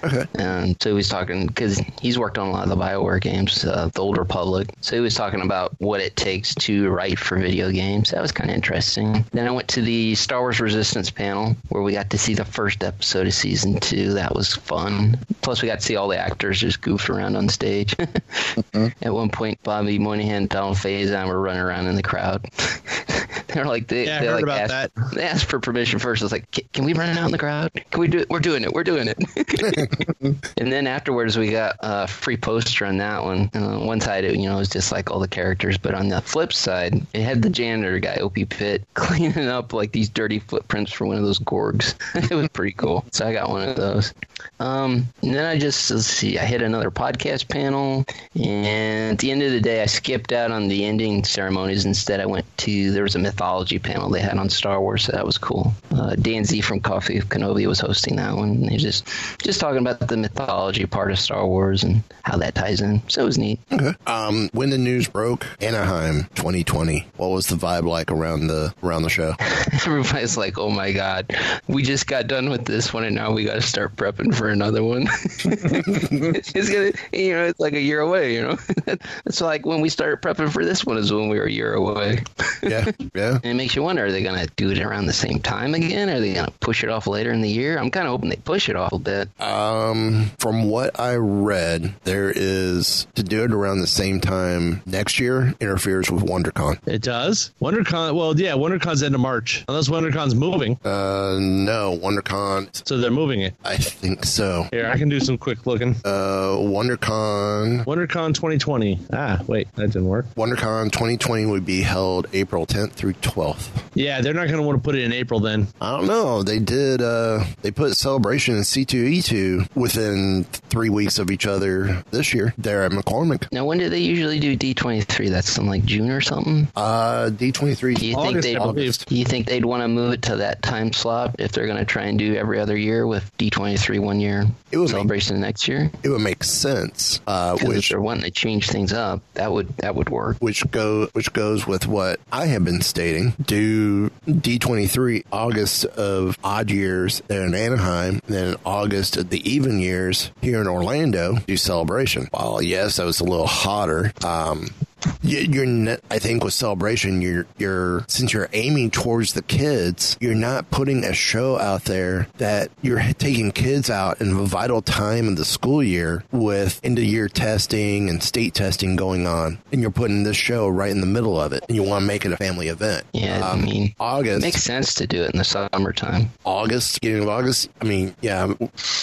Okay. And so he was talking because he's worked on a lot of the Bioware games, uh, the Old Republic. So he was talking about what it takes to write for video games. That was kind of interesting. Then I went to the Star Wars Resistance panel where we got to see the first episode of season two. That was fun. Plus, we got to see all the actors just goof around on stage. At one point, Bobby Moynihan, Donald Faison were running around in the crowd. They're like they, Yeah, they like about asked. They asked for permission first. I was like, "Can- "Can we run it out in the crowd? Can we do it? We're doing it. We're doing it." and then afterwards, we got a free poster on that one. On one side, it you know was just like all the characters, but on the flip side, it had the janitor guy, Opie Pitt, cleaning up like these dirty footprints for one of those gorgs. it was pretty cool. So I got one of those. Um, and then I just let's see, I hit another podcast panel, and at the end of the day, I skipped out on the ending ceremonies. Instead, I went to there was a mythology panel they had on Star Wars, so that was cool. Uh, Dan Z from Coffee of Kenobi was hosting that one. They just just talking about the mythology part of Star Wars and how that ties in. So it was neat. Okay. Um. When the news broke, Anaheim 2020. What was the vibe like around the around the show? Everybody's like, "Oh my god, we just got done with this one, and now we got to start prepping for another one." it's gonna, you know, it's like a year away. You know, it's like when we started prepping for this one is when we were a year away. Yeah. Yeah. And it makes you wonder: Are they gonna do it around the same time again? Are they gonna push it off later in the year? I'm kind of hoping they push it off a bit. Um, from what I read, there is to do it around the same time next year interferes with WonderCon. It does. WonderCon. Well, yeah, WonderCon's end of March, unless WonderCon's moving. Uh, no, WonderCon. So they're moving it. I think so. Here, I can do some quick looking. Uh, WonderCon. WonderCon 2020. Ah, wait, that didn't work. WonderCon 2020 would be held April 10th through 12th. Yeah, they're not going to want to put it in April then. I don't know. They did. Uh, they put celebration in C2 E2 within three weeks of each other this year there at McCormick. Now, when do they usually do D23? That's something like June or something? Uh, D23 do you August, think Do you think they'd want to move it to that time slot if they're going to try and do every other year with D23 one year it would celebration make, next year? It would make sense. Uh, which, if they're wanting to change things up, that would that would work. Which go which goes with what I have been stating. Do D23 August of odd years in Anaheim, then August of the even years here in Orlando. Do celebration. While yes, that was a little hotter. Um, you're I think with celebration, you're you're since you're aiming towards the kids, you're not putting a show out there that you're taking kids out in a vital time of the school year with end of year testing and state testing going on, and you're putting this show right in the middle of it, and you want to make it a family event. Yeah, I Um, mean, August. it makes sense to do it in the summertime. August, beginning of August. I mean, yeah,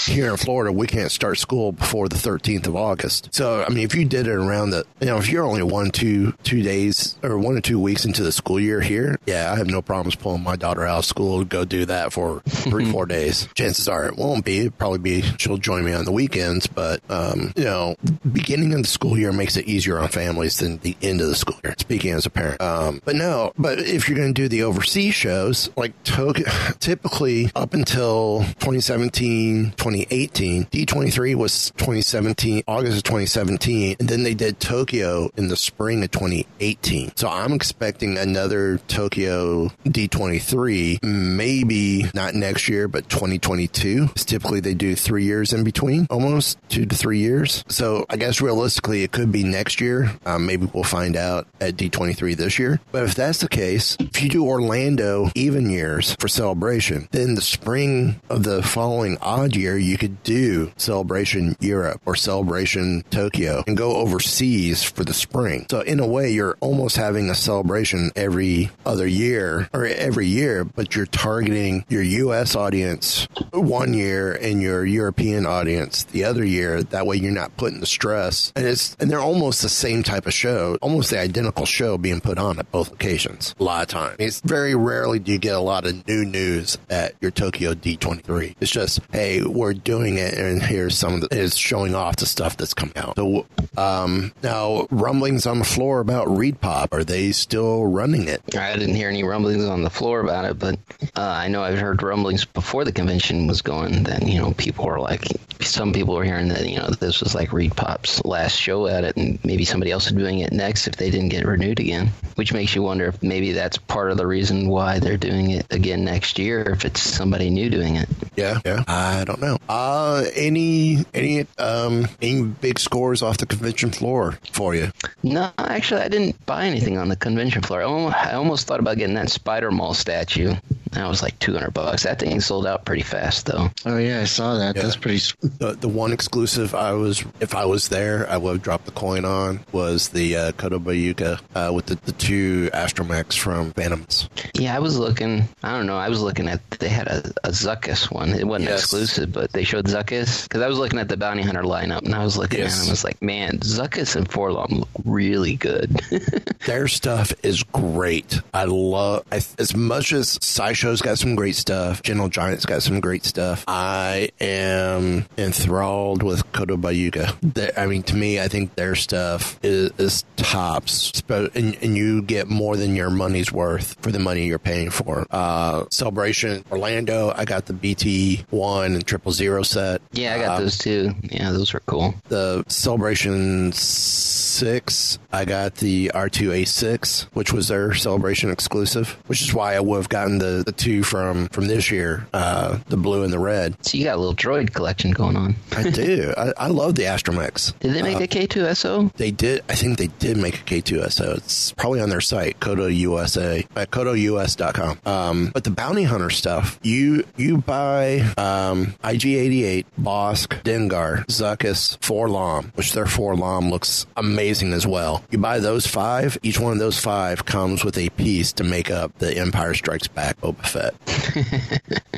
here in Florida, we can't start school before the 13th of August. So, I mean, if you did it around the, you know, if you're only one, two, two days or one or two weeks into the school year here, yeah, I have no problems pulling my daughter out of school to go do that for three, four days. Chances are it won't be. It'll probably be she'll join me on the weekends, but, um, you know, beginning of the school year makes it easier on families than the end of the school year, speaking as a parent. Um, but no, but if you're going to do the overseas shows, like Tokyo, typically up until 2017, 2018, D23 was 2017, August of 2017, and then they did Tokyo in the spring of 2018. So I'm expecting another Tokyo D23, maybe not next year, but 2022. It's Typically, they do three years in between, almost two to three years. So I guess realistically, it could be next year. Um, maybe we'll find out at D23 this year. But if that's the case, if you do Orlando even years for celebration, then the spring of the following odd year, you could do celebration Europe or celebration Tokyo and go overseas for the spring. So in a way, you're almost having a celebration every other year or every year, but you're targeting your U.S. audience one year and your European audience the other year. That way, you're not putting the stress, and it's and they're almost the same type of show, almost the identical show being put on at both locations. A lot of times, it's very rarely do you get a lot of new news at your Tokyo D23. It's just, hey, we're doing it, and here's some of the, it's showing off the stuff that's coming out. So um, now, rumblings on the floor about Reed Pop. Are they still running it? I didn't hear any rumblings on the floor about it, but uh, I know I've heard rumblings before the convention was going. That you know, people were like, some people were hearing that you know this was like Reed Pop's last show at it, and maybe somebody else is doing it next if they didn't get renewed again. Which makes you wonder if maybe that's part of the reason why they're doing it again next year. If it's somebody new doing it. Yeah, yeah. I don't know. Uh, any any um any big scores off the convention floor for you? No, Uh, actually, I didn't buy anything on the convention floor. I almost, I almost thought about getting that Spider Mall statue. That was like two hundred bucks. That thing sold out pretty fast, though. Oh yeah, I saw that. Yeah. That's pretty. s- The the one exclusive I was if I was there I would have dropped the coin on was the uh, Kotobukiya uh, with the, the two astromechs from Phantoms. Yeah, I was looking. I don't know. I was looking at. They had a, a Zuckuss one. It wasn't Yes. exclusive, but they showed Zuckuss because I was looking at the bounty hunter lineup, and I was looking Yes. at them. I was like, man, Zuckuss and 4-LOM look really good. Their stuff is great. I love I, as much as Sideshow's got some great stuff. Gentle Giant's got some great stuff. I am enthralled with Kotobukiya. They- I mean, to me, I think their stuff is, is tops, and, and you get more than your money's worth for the money you're paying for. Uh, Celebration Orlando, I got the BT one and Triple Zero set. yeah, I got Um, those too. Yeah, those were cool. the Celebration 6, I got the R2A6, which was their Celebration exclusive, which is why I would have gotten the, the two from, from this year, uh, the blue and the red. So you got a little droid collection going on. I do. I, I love the Astromechs. Did they make the K2SO? They did. I think they did make a K2SO. It's probably on their site, Koto USA, at KotoUS.com. Um, but the bounty hunter stuff, you you buy um, IG88, Bossk, Dengar, Zuckuss, 4-LOM, which their 4-LOM looks amazing as well. You buy those five. Each one of those five comes with a piece to make up the Empire Strikes Back Boba Fett.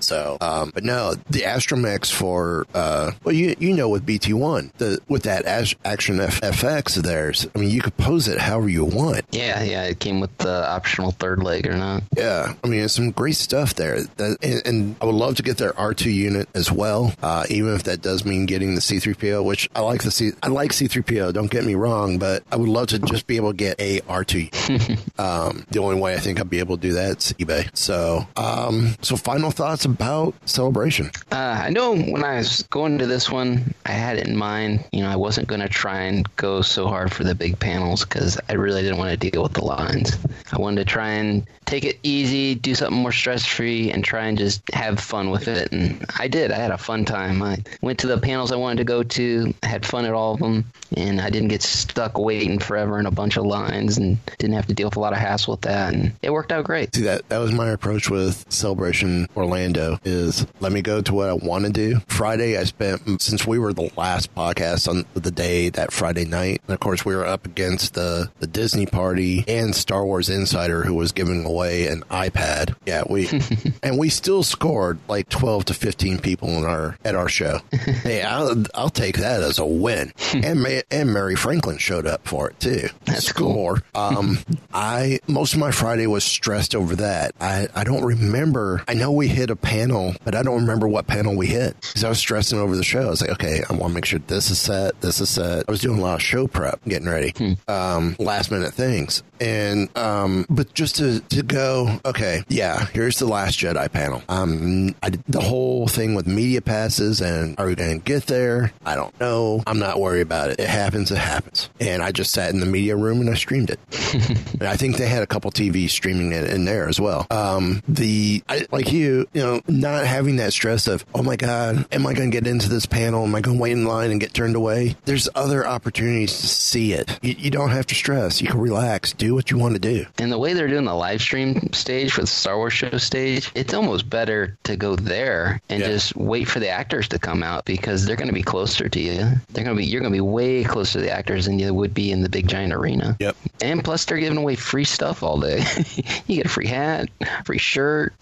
So, um, but no, the Astromechs for uh, well, you you know with BT one the with that As- Action F- FX of theirs. I mean, you could pose it however you want. Yeah, yeah. It came with the optional third leg or not. Yeah, I mean, it's some great stuff there. That, and, and I would love to get their R two unit as well, uh, even if that does mean getting the C three PO. Which I like the C. I like C three PO. Don't get me wrong, but I would love to just be able to get a R two. um, the only way I think I'd be able to do that is eBay. So, um, so final thoughts about celebration. Uh, I know when I was going to this one, I had it in mind. You know, I wasn't going to try and go so hard for the big panels because I really didn't want to deal with the lines. I wanted to try and take it easy, do something more stress free, and try and just have fun with it. And I did. I had a fun time. I went to the panels I wanted to go to. I had fun at all of them, and I didn't get stuck waiting forever in a bunch of lines, and didn't have to deal with a lot of hassle with that. And it worked out great. See that that was my approach with Celebration Orlando is let me go to what I want to do. Friday I spent since we were the last podcast on the day that Friday night. And of course we were up against the the Disney party and Star Wars Insider who was giving away an iPad. Yeah, we and we still scored like 12 to 15 people in our at our show. hey, I'll I'll take that as a win. and Ma- and Mary Franklin showed up for it too. That's cool. Um, I most of my Friday was stressed over that. I I don't remember. I know we hit a panel, but I don't remember what panel we hit because I was stressing over the show. I was like, okay, I want to make sure this is set, this is set. I was doing a lot of show prep, getting ready, um, last minute things. And, um, but just to, to go, okay, yeah, here's the Last Jedi panel. Um, I did the whole thing with media passes and are we going to get there? I don't know. I'm not worried about it. It happens, it happens. And I just sat in the media room and I streamed it. and I think they had a couple TVs streaming it in there as well. Um, Um, the, I, like you, you know, not having that stress of, oh my God, am I going to get into this panel? Am I going to wait in line and get turned away? There's other opportunities to see it. You, you don't have to stress. You can relax, do what you want to do. And the way they're doing the live stream stage with Star Wars show stage, it's almost better to go there and Yeah. just wait for the actors to come out because they're going to be closer to you. They're going to be you're going to be way closer to the actors than you would be in the big giant arena. Yep. And plus, they're giving away free stuff all day. you get a free hat, free shirt.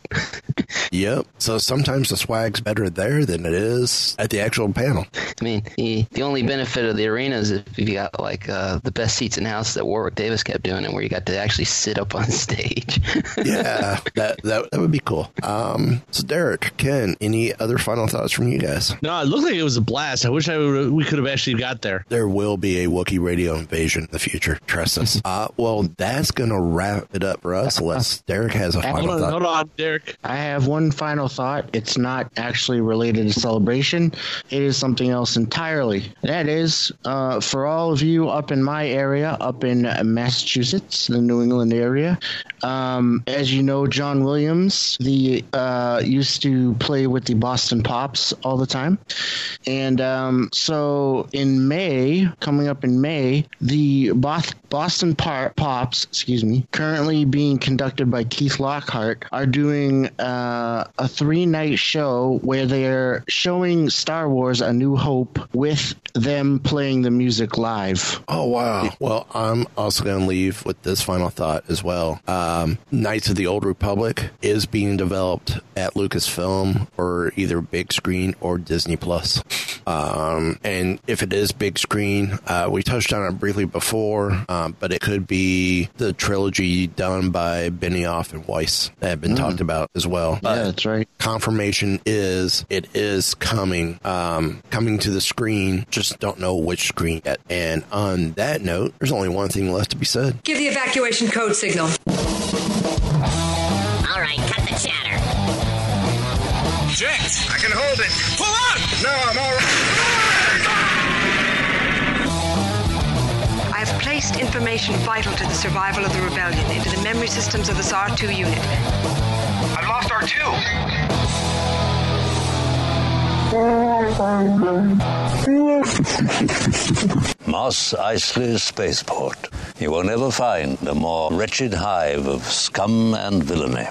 Yep. So sometimes the swag's better there than it is at the actual panel. I mean, the, the only benefit of the arena is if you got like uh, the best seats in house that Warwick Davis kept doing, and where you got to actually sit up on stage. Yeah, that, that that would be cool. Um, so Derek, Ken, any other final thoughts from you guys? No, it looked like it was a blast. I wish I would, we could have actually got there. There will be a Wookiee radio invasion in the future. Trust us. Uh, well, that's gonna wrap it up for us. Unless Derek has a Hold on, thought. hold on, Derek. I have one final thought. It's not actually related to celebration. It is something else entirely. That is, uh, for all of you up in my area, up in Massachusetts, the New England area. Um, as you know, John Williams, the uh, used to play with the Boston Pops all the time, and um, so in May, coming up in May, the Boston Pops, excuse me, currently being conducted by Keith Lockhart, are doing uh, a three-night show where they're showing Star Wars: A New Hope with them playing the music live. Oh wow! Well, I'm also going to leave with this final thought as well. Um, Knights of the Old Republic is being developed at Lucasfilm or either big screen or Disney Plus. Um, and if it is big screen, uh, we touched on it briefly before, um, but it could be the trilogy done by Benioff and Weiss that have been talked about as well. yeah, that's right. confirmation is it is coming um coming to the screen just don't know which screen yet and on that note there's only one thing left to be said Give the evacuation code signal. All right, cut the chatter. Jinx! I can hold it. Pull out! No, I'm all right. I have placed information vital to the survival of the rebellion into the memory systems of this R2 unit. I've lost R2. Mos Eisley Spaceport. You will never find a more wretched hive of scum and villainy.